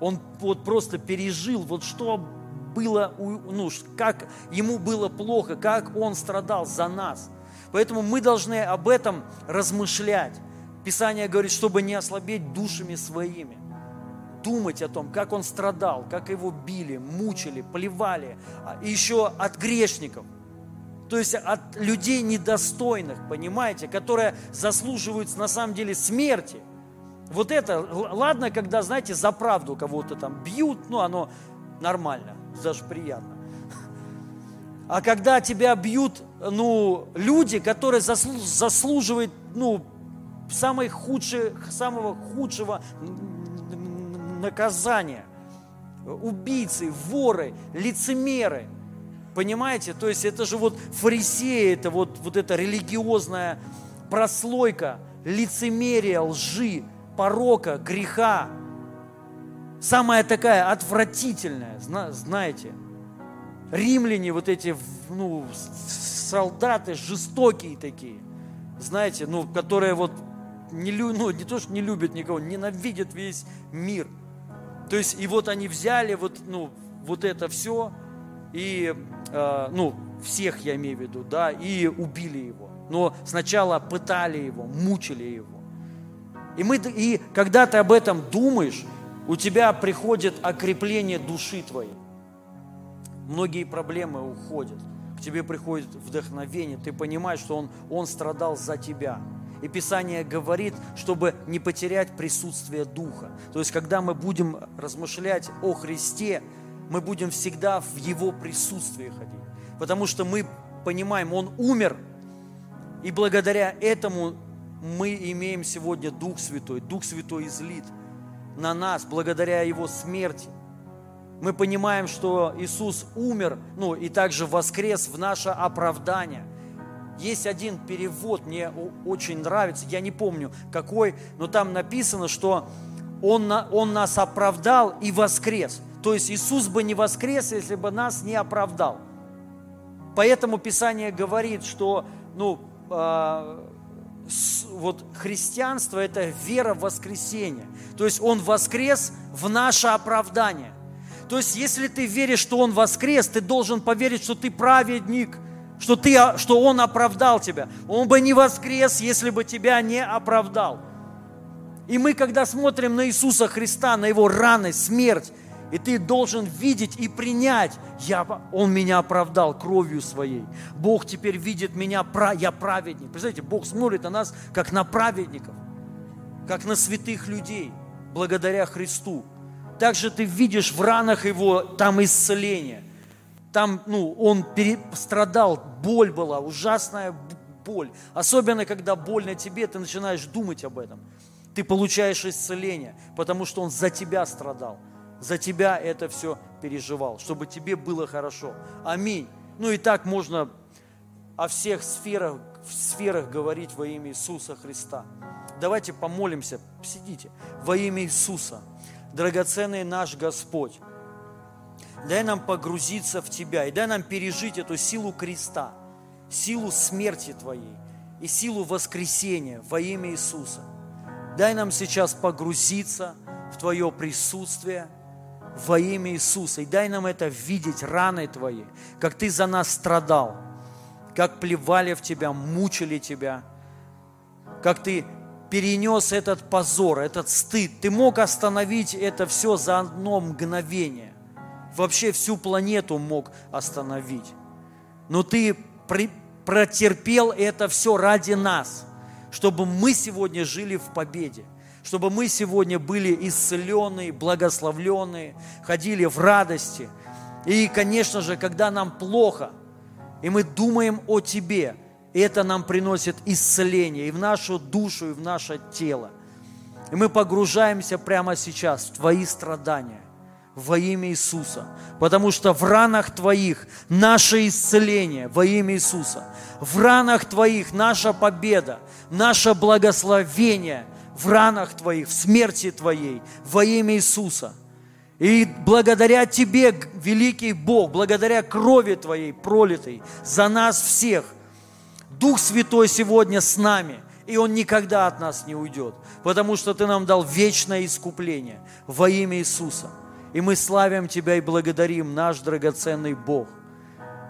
Он вот просто пережил, вот что было, ну, как ему было плохо, как он страдал за нас. Поэтому мы должны об этом размышлять. Писание говорит, чтобы не ослабеть душами своими думать о том, как он страдал, как его били, мучили, плевали, а, и еще от грешников. То есть от людей недостойных, понимаете, которые заслуживают на самом деле смерти. Вот это, ладно, когда, знаете, за правду кого-то там бьют, ну, оно нормально, даже приятно. А когда тебя бьют, ну, люди, которые заслуживают, ну, самой худшей, самого худшего наказания. Убийцы, воры, лицемеры. Понимаете? То есть это же вот фарисеи, это вот, вот эта религиозная прослойка, лицемерия, лжи, порока, греха. Самая такая отвратительная, знаете. Римляне, вот эти ну, солдаты жестокие такие, знаете, ну, которые вот не, ну, не то, что не любят никого, ненавидят весь мир – то есть, и вот они взяли вот, ну, вот это все, и, э, ну, всех я имею в виду, да, и убили его. Но сначала пытали его, мучили его. И, мы, и когда ты об этом думаешь, у тебя приходит окрепление души твоей. многие проблемы уходят. К тебе приходит вдохновение, ты понимаешь, что Он, он страдал за тебя. И Писание говорит, чтобы не потерять присутствие Духа. То есть, когда мы будем размышлять о Христе, мы будем всегда в Его присутствии ходить. Потому что мы понимаем, Он умер, и благодаря этому мы имеем сегодня Дух Святой. Дух Святой излит на нас благодаря Его смерти. Мы понимаем, что Иисус умер, ну и также воскрес в наше оправдание. Есть один перевод, мне очень нравится, я не помню какой, но там написано, что Он, он нас оправдал и воскрес. То есть Иисус бы не воскрес, если бы нас не оправдал. Поэтому Писание говорит, что ну, э, вот христианство – это вера в воскресение. То есть Он воскрес в наше оправдание. То есть если ты веришь, что Он воскрес, ты должен поверить, что ты праведник, что, ты, что Он оправдал тебя. Он бы не воскрес, если бы тебя не оправдал. И мы, когда смотрим на Иисуса Христа, на Его раны, смерть, и ты должен видеть и принять, я, Он меня оправдал кровью своей. Бог теперь видит меня, я праведник. Представляете, Бог смотрит на нас, как на праведников, как на святых людей, благодаря Христу. Также ты видишь в ранах Его там исцеление. Там, ну, Он страдал, боль была, ужасная боль. Особенно, когда больно тебе, ты начинаешь думать об этом. Ты получаешь исцеление, потому что Он за тебя страдал за тебя это все переживал, чтобы тебе было хорошо. Аминь. Ну и так можно о всех сферах, сферах говорить во имя Иисуса Христа. Давайте помолимся, сидите, во имя Иисуса. Драгоценный наш Господь, дай нам погрузиться в Тебя и дай нам пережить эту силу креста, силу смерти Твоей и силу воскресения во имя Иисуса. Дай нам сейчас погрузиться в Твое присутствие – во имя Иисуса. И дай нам это видеть, раны Твои, как Ты за нас страдал, как плевали в Тебя, мучили Тебя, как Ты перенес этот позор, этот стыд. Ты мог остановить это все за одно мгновение. Вообще всю планету мог остановить. Но Ты при, протерпел это все ради нас, чтобы мы сегодня жили в победе чтобы мы сегодня были исцеленные, благословленные, ходили в радости. И, конечно же, когда нам плохо, и мы думаем о Тебе, это нам приносит исцеление и в нашу душу, и в наше тело. И мы погружаемся прямо сейчас в Твои страдания во имя Иисуса. Потому что в ранах Твоих наше исцеление во имя Иисуса. В ранах Твоих наша победа, наше благословение в ранах Твоих, в смерти Твоей, во имя Иисуса. И благодаря Тебе, великий Бог, благодаря крови Твоей пролитой за нас всех, Дух Святой сегодня с нами, и Он никогда от нас не уйдет, потому что Ты нам дал вечное искупление во имя Иисуса. И мы славим Тебя и благодарим, наш драгоценный Бог.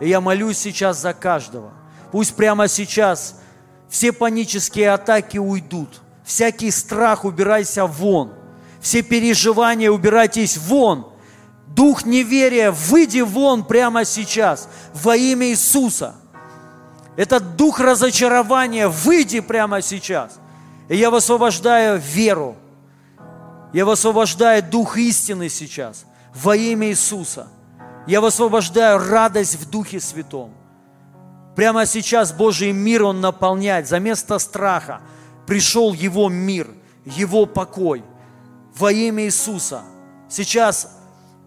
И я молюсь сейчас за каждого. Пусть прямо сейчас все панические атаки уйдут – всякий страх убирайся вон, все переживания убирайтесь вон, дух неверия, выйди вон прямо сейчас во имя Иисуса. Этот дух разочарования, выйди прямо сейчас. И я высвобождаю веру. Я высвобождаю дух истины сейчас во имя Иисуса. Я высвобождаю радость в Духе Святом. Прямо сейчас Божий мир Он наполняет. За место страха – пришел Его мир, Его покой во имя Иисуса. Сейчас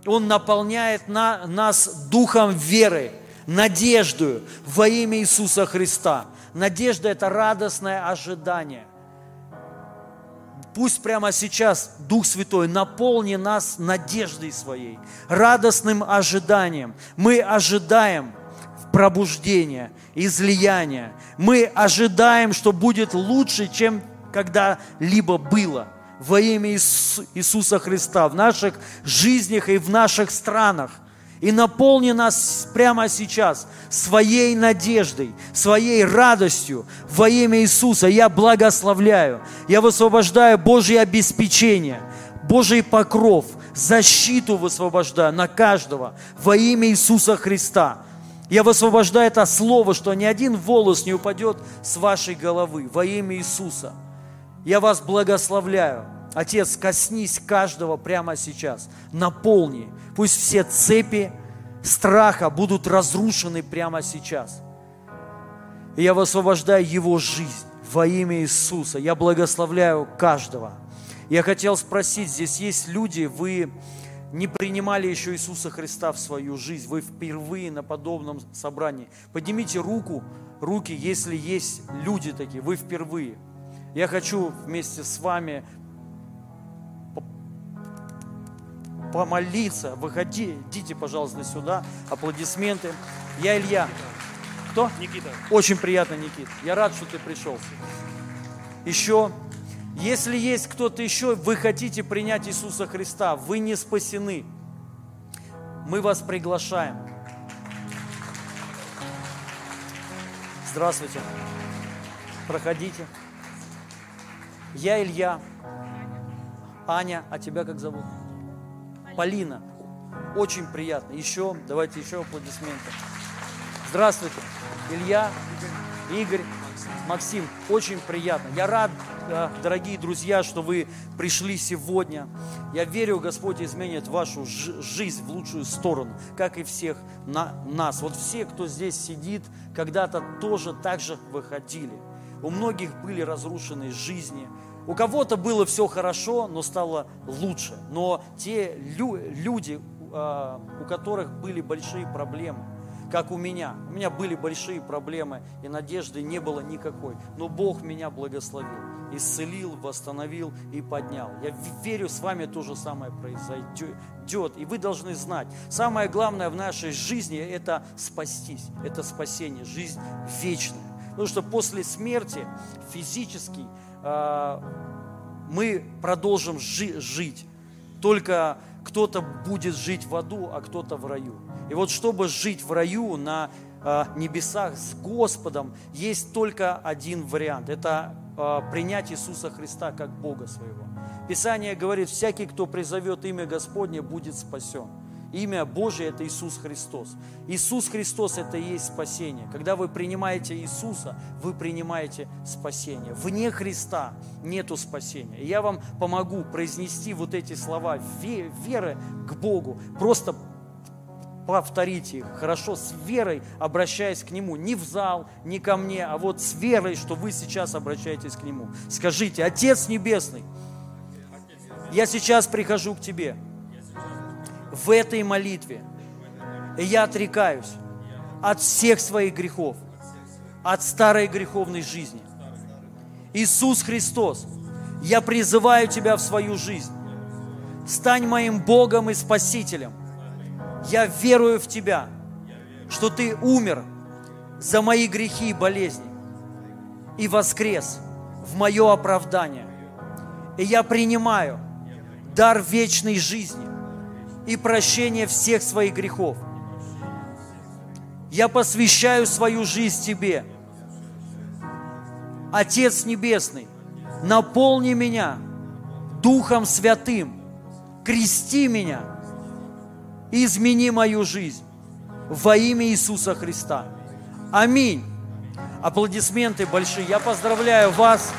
Он наполняет на, нас духом веры, надеждою во имя Иисуса Христа. Надежда – это радостное ожидание. Пусть прямо сейчас Дух Святой наполни нас надеждой своей, радостным ожиданием. Мы ожидаем пробуждения, излияния. Мы ожидаем, что будет лучше, чем когда-либо было во имя Иисуса Христа в наших жизнях и в наших странах. И наполни нас прямо сейчас своей надеждой, своей радостью во имя Иисуса. Я благословляю, я высвобождаю Божье обеспечение, Божий покров, защиту высвобождаю на каждого во имя Иисуса Христа. Я высвобождаю это слово, что ни один волос не упадет с вашей головы во имя Иисуса. Я вас благословляю. Отец, коснись каждого прямо сейчас. Наполни. Пусть все цепи страха будут разрушены прямо сейчас. И я высвобождаю его жизнь во имя Иисуса. Я благословляю каждого. Я хотел спросить, здесь есть люди, вы не принимали еще Иисуса Христа в свою жизнь, вы впервые на подобном собрании. Поднимите руку, руки, если есть люди такие, вы впервые. Я хочу вместе с вами помолиться. Выходи, идите, пожалуйста, сюда. Аплодисменты. Я Илья. Кто? Никита. Очень приятно, Никит. Я рад, что ты пришел. Еще если есть кто-то еще, вы хотите принять Иисуса Христа, вы не спасены, мы вас приглашаем. Здравствуйте. Проходите. Я Илья. Аня, а тебя как зовут? Полина. Очень приятно. Еще, давайте еще аплодисменты. Здравствуйте. Илья, Игорь, Максим. Очень приятно. Я рад дорогие друзья, что вы пришли сегодня. Я верю, Господь изменит вашу жизнь в лучшую сторону, как и всех на, нас. Вот все, кто здесь сидит, когда-то тоже так же выходили. У многих были разрушены жизни, у кого-то было все хорошо, но стало лучше. Но те лю- люди, а, у которых были большие проблемы, как у меня. У меня были большие проблемы, и надежды не было никакой. Но Бог меня благословил исцелил, восстановил и поднял. Я верю, с вами то же самое произойдет. И вы должны знать, самое главное в нашей жизни – это спастись, это спасение, жизнь вечная. Потому что после смерти физически э, мы продолжим жи- жить. Только кто-то будет жить в аду, а кто-то в раю. И вот чтобы жить в раю на э, небесах с Господом, есть только один вариант. Это а, принять Иисуса Христа как Бога своего. Писание говорит, всякий, кто призовет имя Господне, будет спасен. Имя Божие – это Иисус Христос. Иисус Христос – это и есть спасение. Когда вы принимаете Иисуса, вы принимаете спасение. Вне Христа нету спасения. И я вам помогу произнести вот эти слова веры к Богу. Просто повторите их хорошо, с верой обращаясь к Нему. Не в зал, не ко мне, а вот с верой, что вы сейчас обращаетесь к Нему. Скажите, Отец Небесный, я сейчас прихожу к Тебе в этой молитве, и я отрекаюсь от всех своих грехов, от старой греховной жизни. Иисус Христос, я призываю Тебя в свою жизнь. Стань моим Богом и Спасителем – я верую в Тебя, что Ты умер за мои грехи и болезни и воскрес в мое оправдание. И я принимаю дар вечной жизни и прощение всех своих грехов. Я посвящаю свою жизнь Тебе. Отец Небесный, наполни меня Духом Святым, крести меня – измени мою жизнь во имя Иисуса Христа. Аминь. Аплодисменты большие. Я поздравляю вас.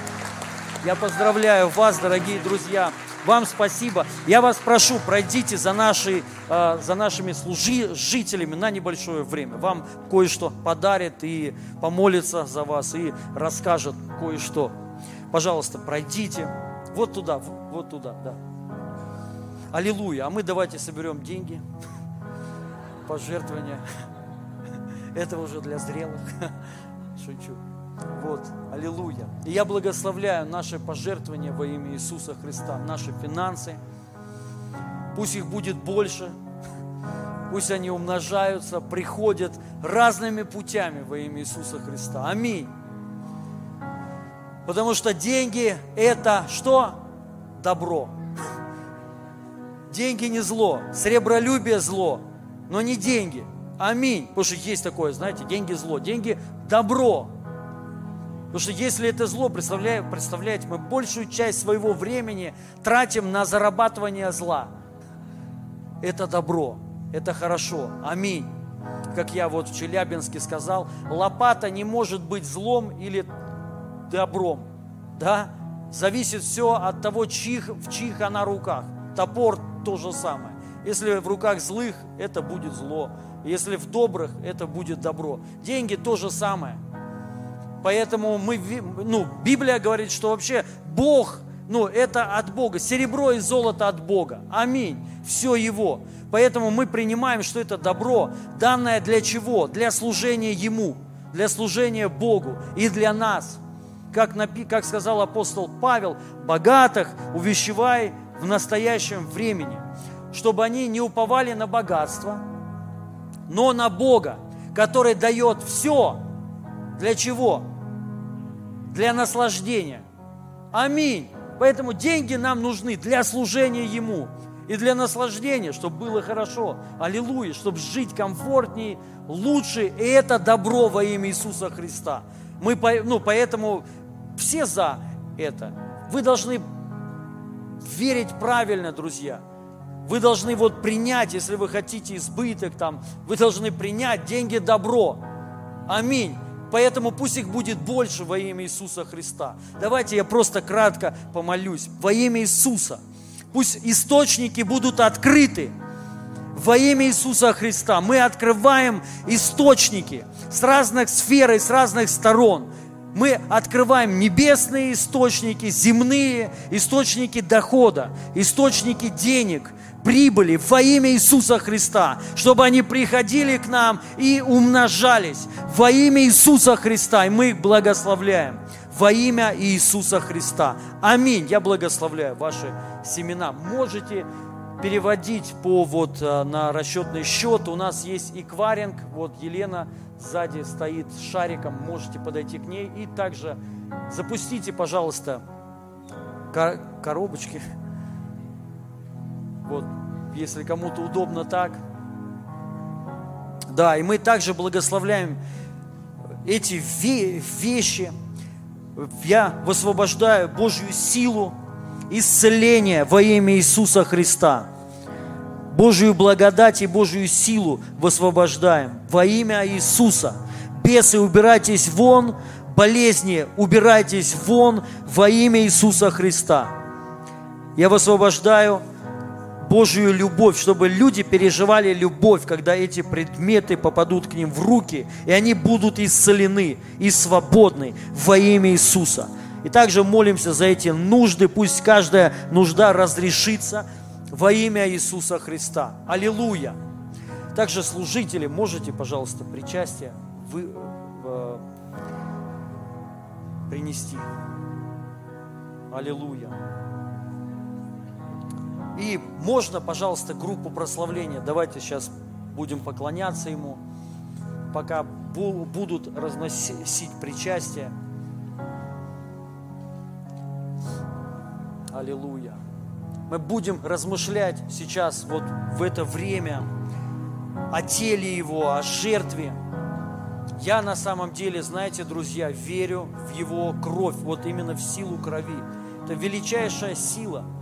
Я поздравляю вас, дорогие друзья. Вам спасибо. Я вас прошу, пройдите за, наши, э, за нашими служителями на небольшое время. Вам кое-что подарят и помолится за вас, и расскажет кое-что. Пожалуйста, пройдите вот туда, вот туда, да. Аллилуйя. А мы давайте соберем деньги, [LAUGHS] пожертвования. [LAUGHS] Это уже для зрелых. [LAUGHS] Шучу. Вот, аллилуйя. И я благословляю наши пожертвования во имя Иисуса Христа, наши финансы. Пусть их будет больше, пусть они умножаются, приходят разными путями во имя Иисуса Христа. Аминь. Потому что деньги – это что? Добро. Деньги не зло, сребролюбие зло, но не деньги. Аминь. Потому что есть такое, знаете, деньги зло. Деньги добро. Потому что если это зло, представляете, мы большую часть своего времени тратим на зарабатывание зла. это добро, это хорошо. Аминь. Как я вот в Челябинске сказал, лопата не может быть злом или добром. Да? Зависит все от того, чьих, в чьих она руках. Топор то же самое. Если в руках злых, это будет зло. Если в добрых, это будет добро. Деньги то же самое. Поэтому мы, ну, Библия говорит, что вообще Бог, ну, это от Бога. Серебро и золото от Бога. Аминь. Все Его. Поэтому мы принимаем, что это добро, данное для чего? Для служения Ему, для служения Богу и для нас. Как, как сказал апостол Павел, богатых увещевай в настоящем времени, чтобы они не уповали на богатство, но на Бога, который дает все. Для чего? Для наслаждения. Аминь. Поэтому деньги нам нужны для служения Ему и для наслаждения, чтобы было хорошо. Аллилуйя, чтобы жить комфортнее, лучше. И это добро во имя Иисуса Христа. Мы, ну, поэтому все за это. Вы должны верить правильно, друзья. Вы должны вот принять, если вы хотите избыток там, вы должны принять деньги добро. Аминь. Поэтому пусть их будет больше во имя Иисуса Христа. Давайте я просто кратко помолюсь. Во имя Иисуса. Пусть источники будут открыты. Во имя Иисуса Христа мы открываем источники с разных сфер и с разных сторон. Мы открываем небесные источники, земные источники дохода, источники денег, прибыли во имя Иисуса Христа, чтобы они приходили к нам и умножались во имя Иисуса Христа, и мы их благословляем во имя Иисуса Христа. Аминь. Я благословляю ваши семена. Можете переводить по вот э, на расчетный счет. У нас есть экваринг. Вот Елена сзади стоит шариком. Можете подойти к ней. И также запустите, пожалуйста, коробочки. Вот, если кому-то удобно так. Да, и мы также благословляем эти вещи, я высвобождаю Божью силу, исцеление во имя Иисуса Христа. Божью благодать и Божью силу высвобождаем во имя Иисуса. Бесы, убирайтесь вон, болезни, убирайтесь вон во имя Иисуса Христа. Я высвобождаю Божью любовь, чтобы люди переживали любовь, когда эти предметы попадут к ним в руки, и они будут исцелены и свободны во имя Иисуса. И также молимся за эти нужды, пусть каждая нужда разрешится во имя Иисуса Христа. Аллилуйя! Также служители, можете, пожалуйста, причастие вы, э, принести. Аллилуйя! И можно, пожалуйста, группу прославления. Давайте сейчас будем поклоняться Ему, пока будут разносить причастие. Аллилуйя. Мы будем размышлять сейчас, вот в это время, о теле Его, о жертве. Я на самом деле, знаете, друзья, верю в Его кровь, вот именно в силу крови. Это величайшая сила –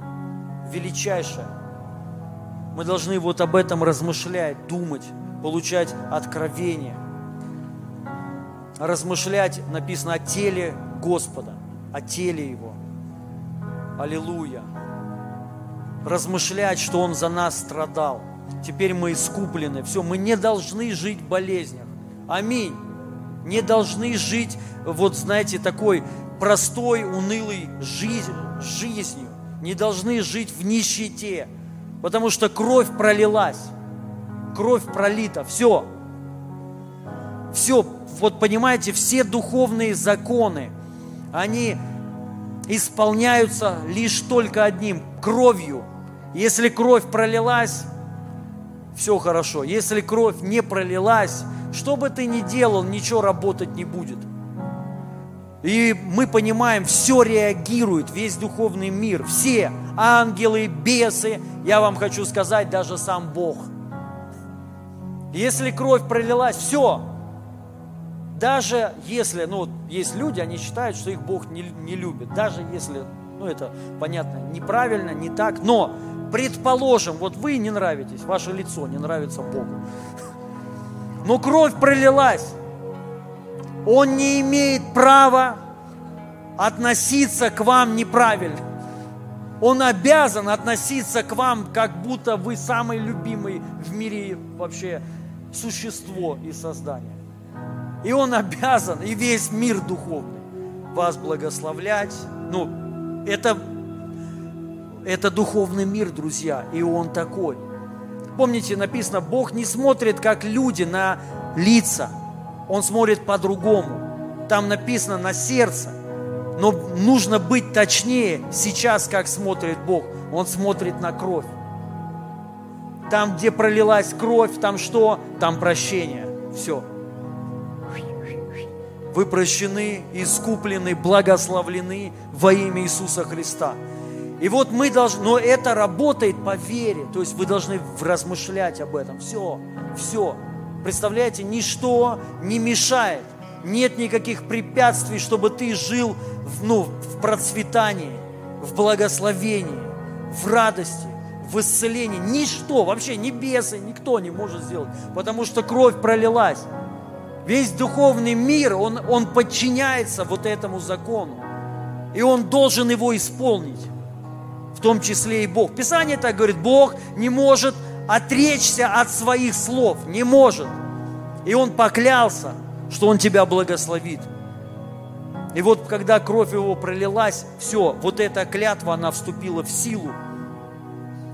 величайшее. Мы должны вот об этом размышлять, думать, получать откровение. Размышлять написано о теле Господа, о теле Его. Аллилуйя. Размышлять, что Он за нас страдал. Теперь мы искуплены. Все, мы не должны жить в болезнях. Аминь. Не должны жить, вот знаете, такой простой, унылой жизнь, жизнью не должны жить в нищете, потому что кровь пролилась, кровь пролита, все. Все, вот понимаете, все духовные законы, они исполняются лишь только одним – кровью. Если кровь пролилась, все хорошо. Если кровь не пролилась, что бы ты ни делал, ничего работать не будет – и мы понимаем, все реагирует, весь духовный мир, все ангелы, бесы, я вам хочу сказать, даже сам Бог. Если кровь пролилась, все. Даже если, ну, есть люди, они считают, что их Бог не, не любит. Даже если, ну, это понятно, неправильно, не так. Но предположим, вот вы не нравитесь, ваше лицо не нравится Богу, но кровь пролилась, он не имеет права относиться к вам неправильно. Он обязан относиться к вам, как будто вы самый любимый в мире вообще существо и создание. И он обязан, и весь мир духовный, вас благословлять. Ну, это, это духовный мир, друзья, и он такой. Помните, написано, Бог не смотрит, как люди, на лица. Он смотрит по-другому. Там написано на сердце. Но нужно быть точнее сейчас, как смотрит Бог. Он смотрит на кровь. Там, где пролилась кровь, там что? Там прощение. Все. Вы прощены, искуплены, благословлены во имя Иисуса Христа. И вот мы должны, но это работает по вере, то есть вы должны размышлять об этом. Все, все. Представляете, ничто не мешает нет никаких препятствий, чтобы ты жил в, ну, в процветании, в благословении, в радости, в исцелении. Ничто, вообще ни бесы, никто не может сделать, потому что кровь пролилась. Весь духовный мир, он, он подчиняется вот этому закону. И он должен его исполнить, том числе и Бог. Писание так говорит, Бог не может отречься от своих слов, не может. И он поклялся – что Он тебя благословит. И вот когда кровь Его пролилась, все, вот эта клятва, она вступила в силу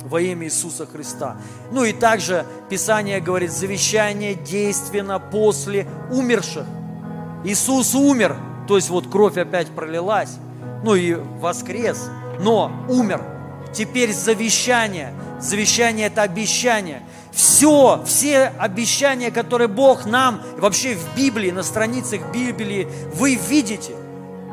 во имя Иисуса Христа. Ну и также Писание говорит, завещание действенно после умерших. Иисус умер, то есть вот кровь опять пролилась, ну и воскрес, но умер. Теперь завещание. Завещание – это обещание – все, все обещания, которые Бог нам вообще в Библии, на страницах Библии, вы видите,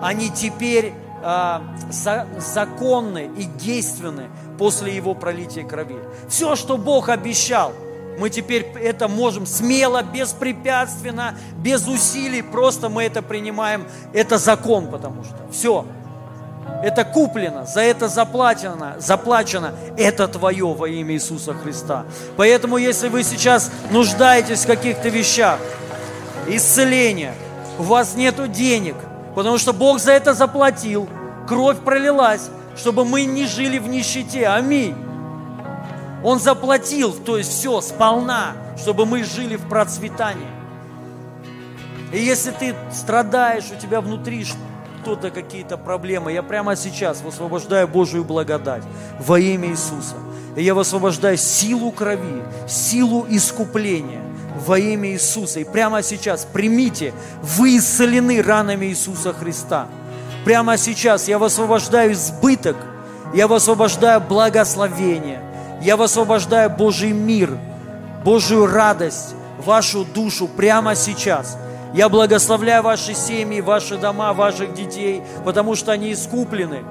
они теперь э, за, законны и действенны после Его пролития крови. Все, что Бог обещал, мы теперь это можем смело, беспрепятственно, без усилий, просто мы это принимаем. Это закон, потому что все. Это куплено, за это заплачено, заплачено. Это твое во имя Иисуса Христа. Поэтому, если вы сейчас нуждаетесь в каких-то вещах, исцеления, у вас нет денег, потому что Бог за это заплатил, кровь пролилась, чтобы мы не жили в нищете. Аминь. Он заплатил, то есть все, сполна, чтобы мы жили в процветании. И если ты страдаешь, у тебя внутри кто-то какие-то проблемы, я прямо сейчас высвобождаю Божию благодать во имя Иисуса. И я высвобождаю силу крови, силу искупления во имя Иисуса. И прямо сейчас примите, вы исцелены ранами Иисуса Христа. Прямо сейчас я высвобождаю избыток, я высвобождаю благословение, я высвобождаю Божий мир, Божью радость, вашу душу прямо сейчас – я благословляю ваши семьи, ваши дома, ваших детей, потому что они искуплены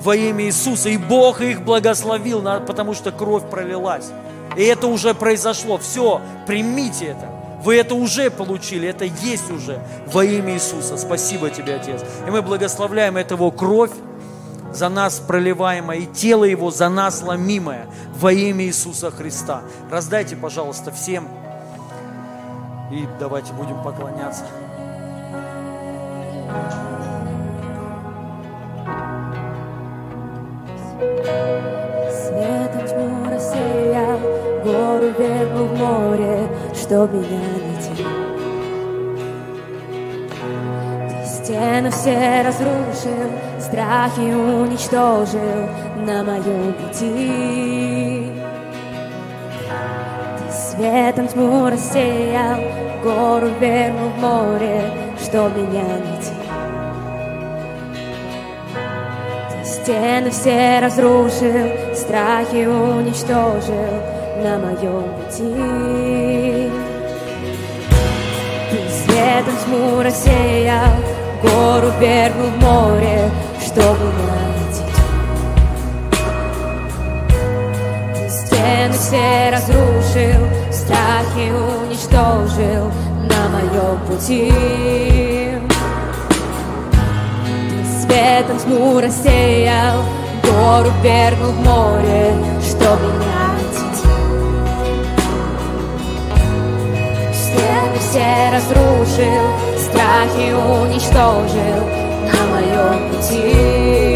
во имя Иисуса. И Бог их благословил, потому что кровь пролилась. И это уже произошло. Все, примите это. Вы это уже получили, это есть уже во имя Иисуса. Спасибо тебе, Отец. И мы благословляем этого кровь за нас проливаемая и тело Его за нас ломимое во имя Иисуса Христа. Раздайте, пожалуйста, всем и давайте будем поклоняться. Светом тьму рассеял, гору вернул в море, чтоб меня найти. Ты стены все разрушил, страхи уничтожил на моем пути. Светом тьму рассеял, гору вернул в море, что меня найти. Ты стены все разрушил, страхи уничтожил на моем пути. Ты светом тьму рассеял, гору вернул в море, что меня стены все разрушил, страхи уничтожил на моем пути. Светом тьму рассеял, гору вергнул в море, что меня. Стены все разрушил, страхи уничтожил на моем пути.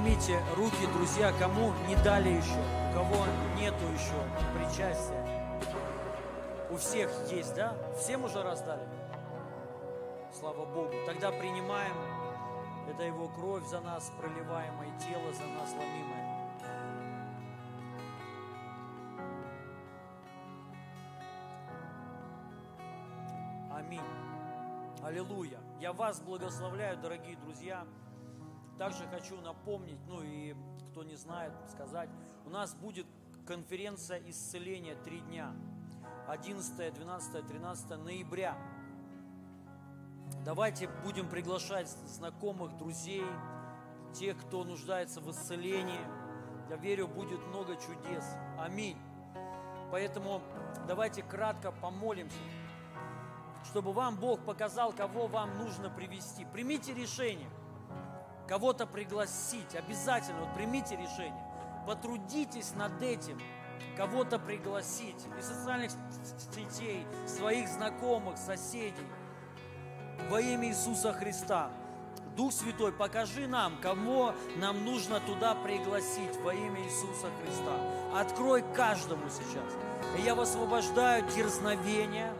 Поднимите руки, друзья, кому не дали еще, у кого нету еще причастия. У всех есть, да? Всем уже раздали? Слава Богу. Тогда принимаем. Это Его кровь за нас проливаемая, тело за нас ломимое. Аминь. Аллилуйя. Я вас благословляю, дорогие друзья. Также хочу напомнить, ну и кто не знает, сказать, у нас будет конференция исцеления три дня. 11, 12, 13 ноября. Давайте будем приглашать знакомых, друзей, тех, кто нуждается в исцелении. Я верю, будет много чудес. Аминь. Поэтому давайте кратко помолимся, чтобы вам Бог показал, кого вам нужно привести. Примите решение кого-то пригласить, обязательно, вот примите решение, потрудитесь над этим, кого-то пригласить из социальных сетей, своих знакомых, соседей, во имя Иисуса Христа. Дух Святой, покажи нам, кого нам нужно туда пригласить во имя Иисуса Христа. Открой каждому сейчас. И я высвобождаю дерзновение.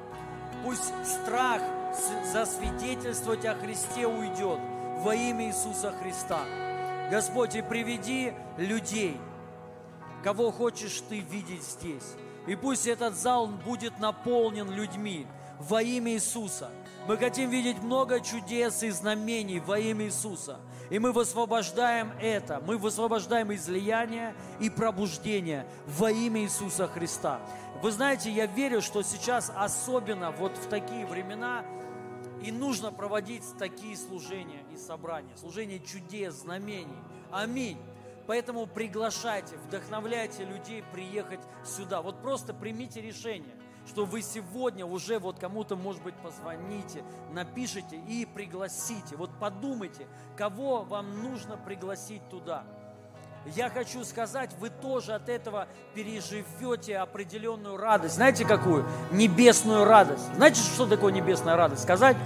Пусть страх засвидетельствовать о Христе уйдет во имя Иисуса Христа. Господь, и приведи людей, кого хочешь Ты видеть здесь. И пусть этот зал будет наполнен людьми во имя Иисуса. Мы хотим видеть много чудес и знамений во имя Иисуса. И мы высвобождаем это. Мы высвобождаем излияние и пробуждение во имя Иисуса Христа. Вы знаете, я верю, что сейчас особенно вот в такие времена и нужно проводить такие служения и собрания. Служения чудес, знамений. Аминь. Поэтому приглашайте, вдохновляйте людей приехать сюда. Вот просто примите решение, что вы сегодня уже вот кому-то, может быть, позвоните, напишите и пригласите. Вот подумайте, кого вам нужно пригласить туда. Я хочу сказать, вы тоже от этого переживете определенную радость. Знаете какую? Небесную радость. Знаете, что такое небесная радость? Сказать?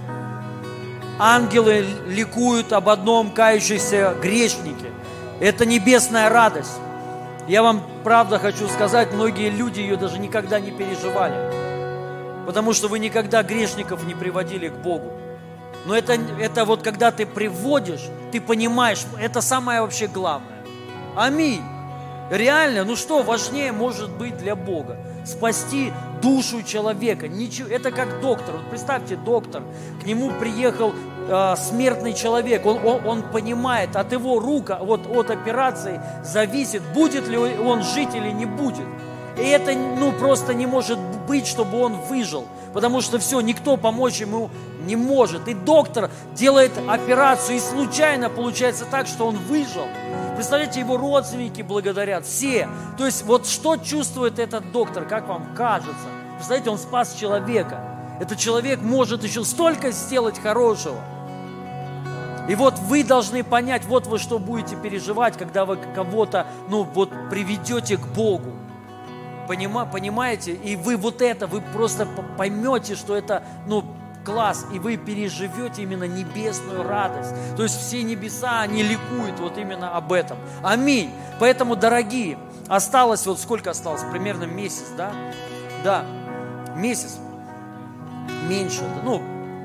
Ангелы ликуют об одном кающемся грешнике. Это небесная радость. Я вам правда хочу сказать, многие люди ее даже никогда не переживали. Потому что вы никогда грешников не приводили к Богу. Но это, это вот когда ты приводишь, ты понимаешь, это самое вообще главное. Аминь. Реально, ну что важнее может быть для Бога? Спасти душу человека. Ничего, это как доктор. Вот представьте, доктор, к нему приехал э, смертный человек. Он, он, он понимает, от его рук, вот от операции зависит, будет ли он жить или не будет. И это ну, просто не может быть, чтобы он выжил. Потому что все, никто помочь ему не может. И доктор делает операцию, и случайно получается так, что он выжил. Представляете, его родственники благодарят, все. То есть вот что чувствует этот доктор, как вам кажется? Представляете, он спас человека. Этот человек может еще столько сделать хорошего. И вот вы должны понять, вот вы что будете переживать, когда вы кого-то, ну, вот приведете к Богу. Понима, понимаете? И вы вот это, вы просто поймете, что это, ну, класс, и вы переживете именно небесную радость. То есть все небеса, они ликуют вот именно об этом. Аминь. Поэтому, дорогие, осталось вот сколько осталось? Примерно месяц, да? Да, месяц. Меньше, ну,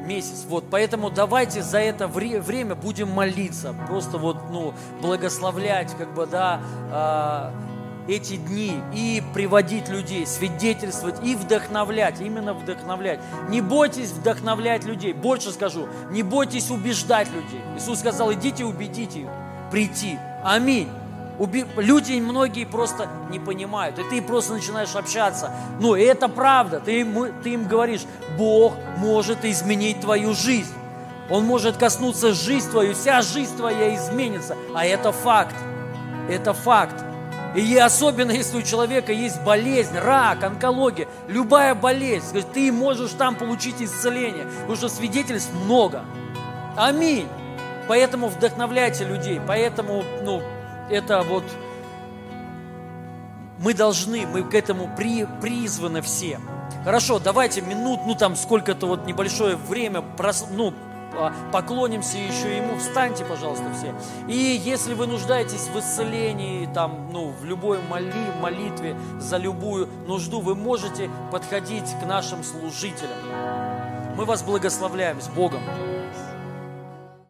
месяц. Вот, поэтому давайте за это время будем молиться, просто вот, ну, благословлять, как бы, да, э, эти дни и приводить людей, свидетельствовать и вдохновлять, именно вдохновлять. Не бойтесь вдохновлять людей, больше скажу, не бойтесь убеждать людей. Иисус сказал, идите убедите их прийти. Аминь. Уби... Люди многие просто не понимают, и ты просто начинаешь общаться. Ну, это правда, ты им, ты им говоришь, Бог может изменить твою жизнь. Он может коснуться жизнь твою, вся жизнь твоя изменится. А это факт. Это факт. И особенно, если у человека есть болезнь, рак, онкология, любая болезнь, ты можешь там получить исцеление, потому что свидетельств много. Аминь. Поэтому вдохновляйте людей, поэтому, ну, это вот мы должны, мы к этому при, призваны все. Хорошо, давайте минут, ну там сколько-то вот небольшое время, прос, ну, поклонимся еще Ему. Встаньте, пожалуйста, все. И если вы нуждаетесь в исцелении, там, ну, в любой моли, молитве за любую нужду, вы можете подходить к нашим служителям. Мы вас благословляем с Богом.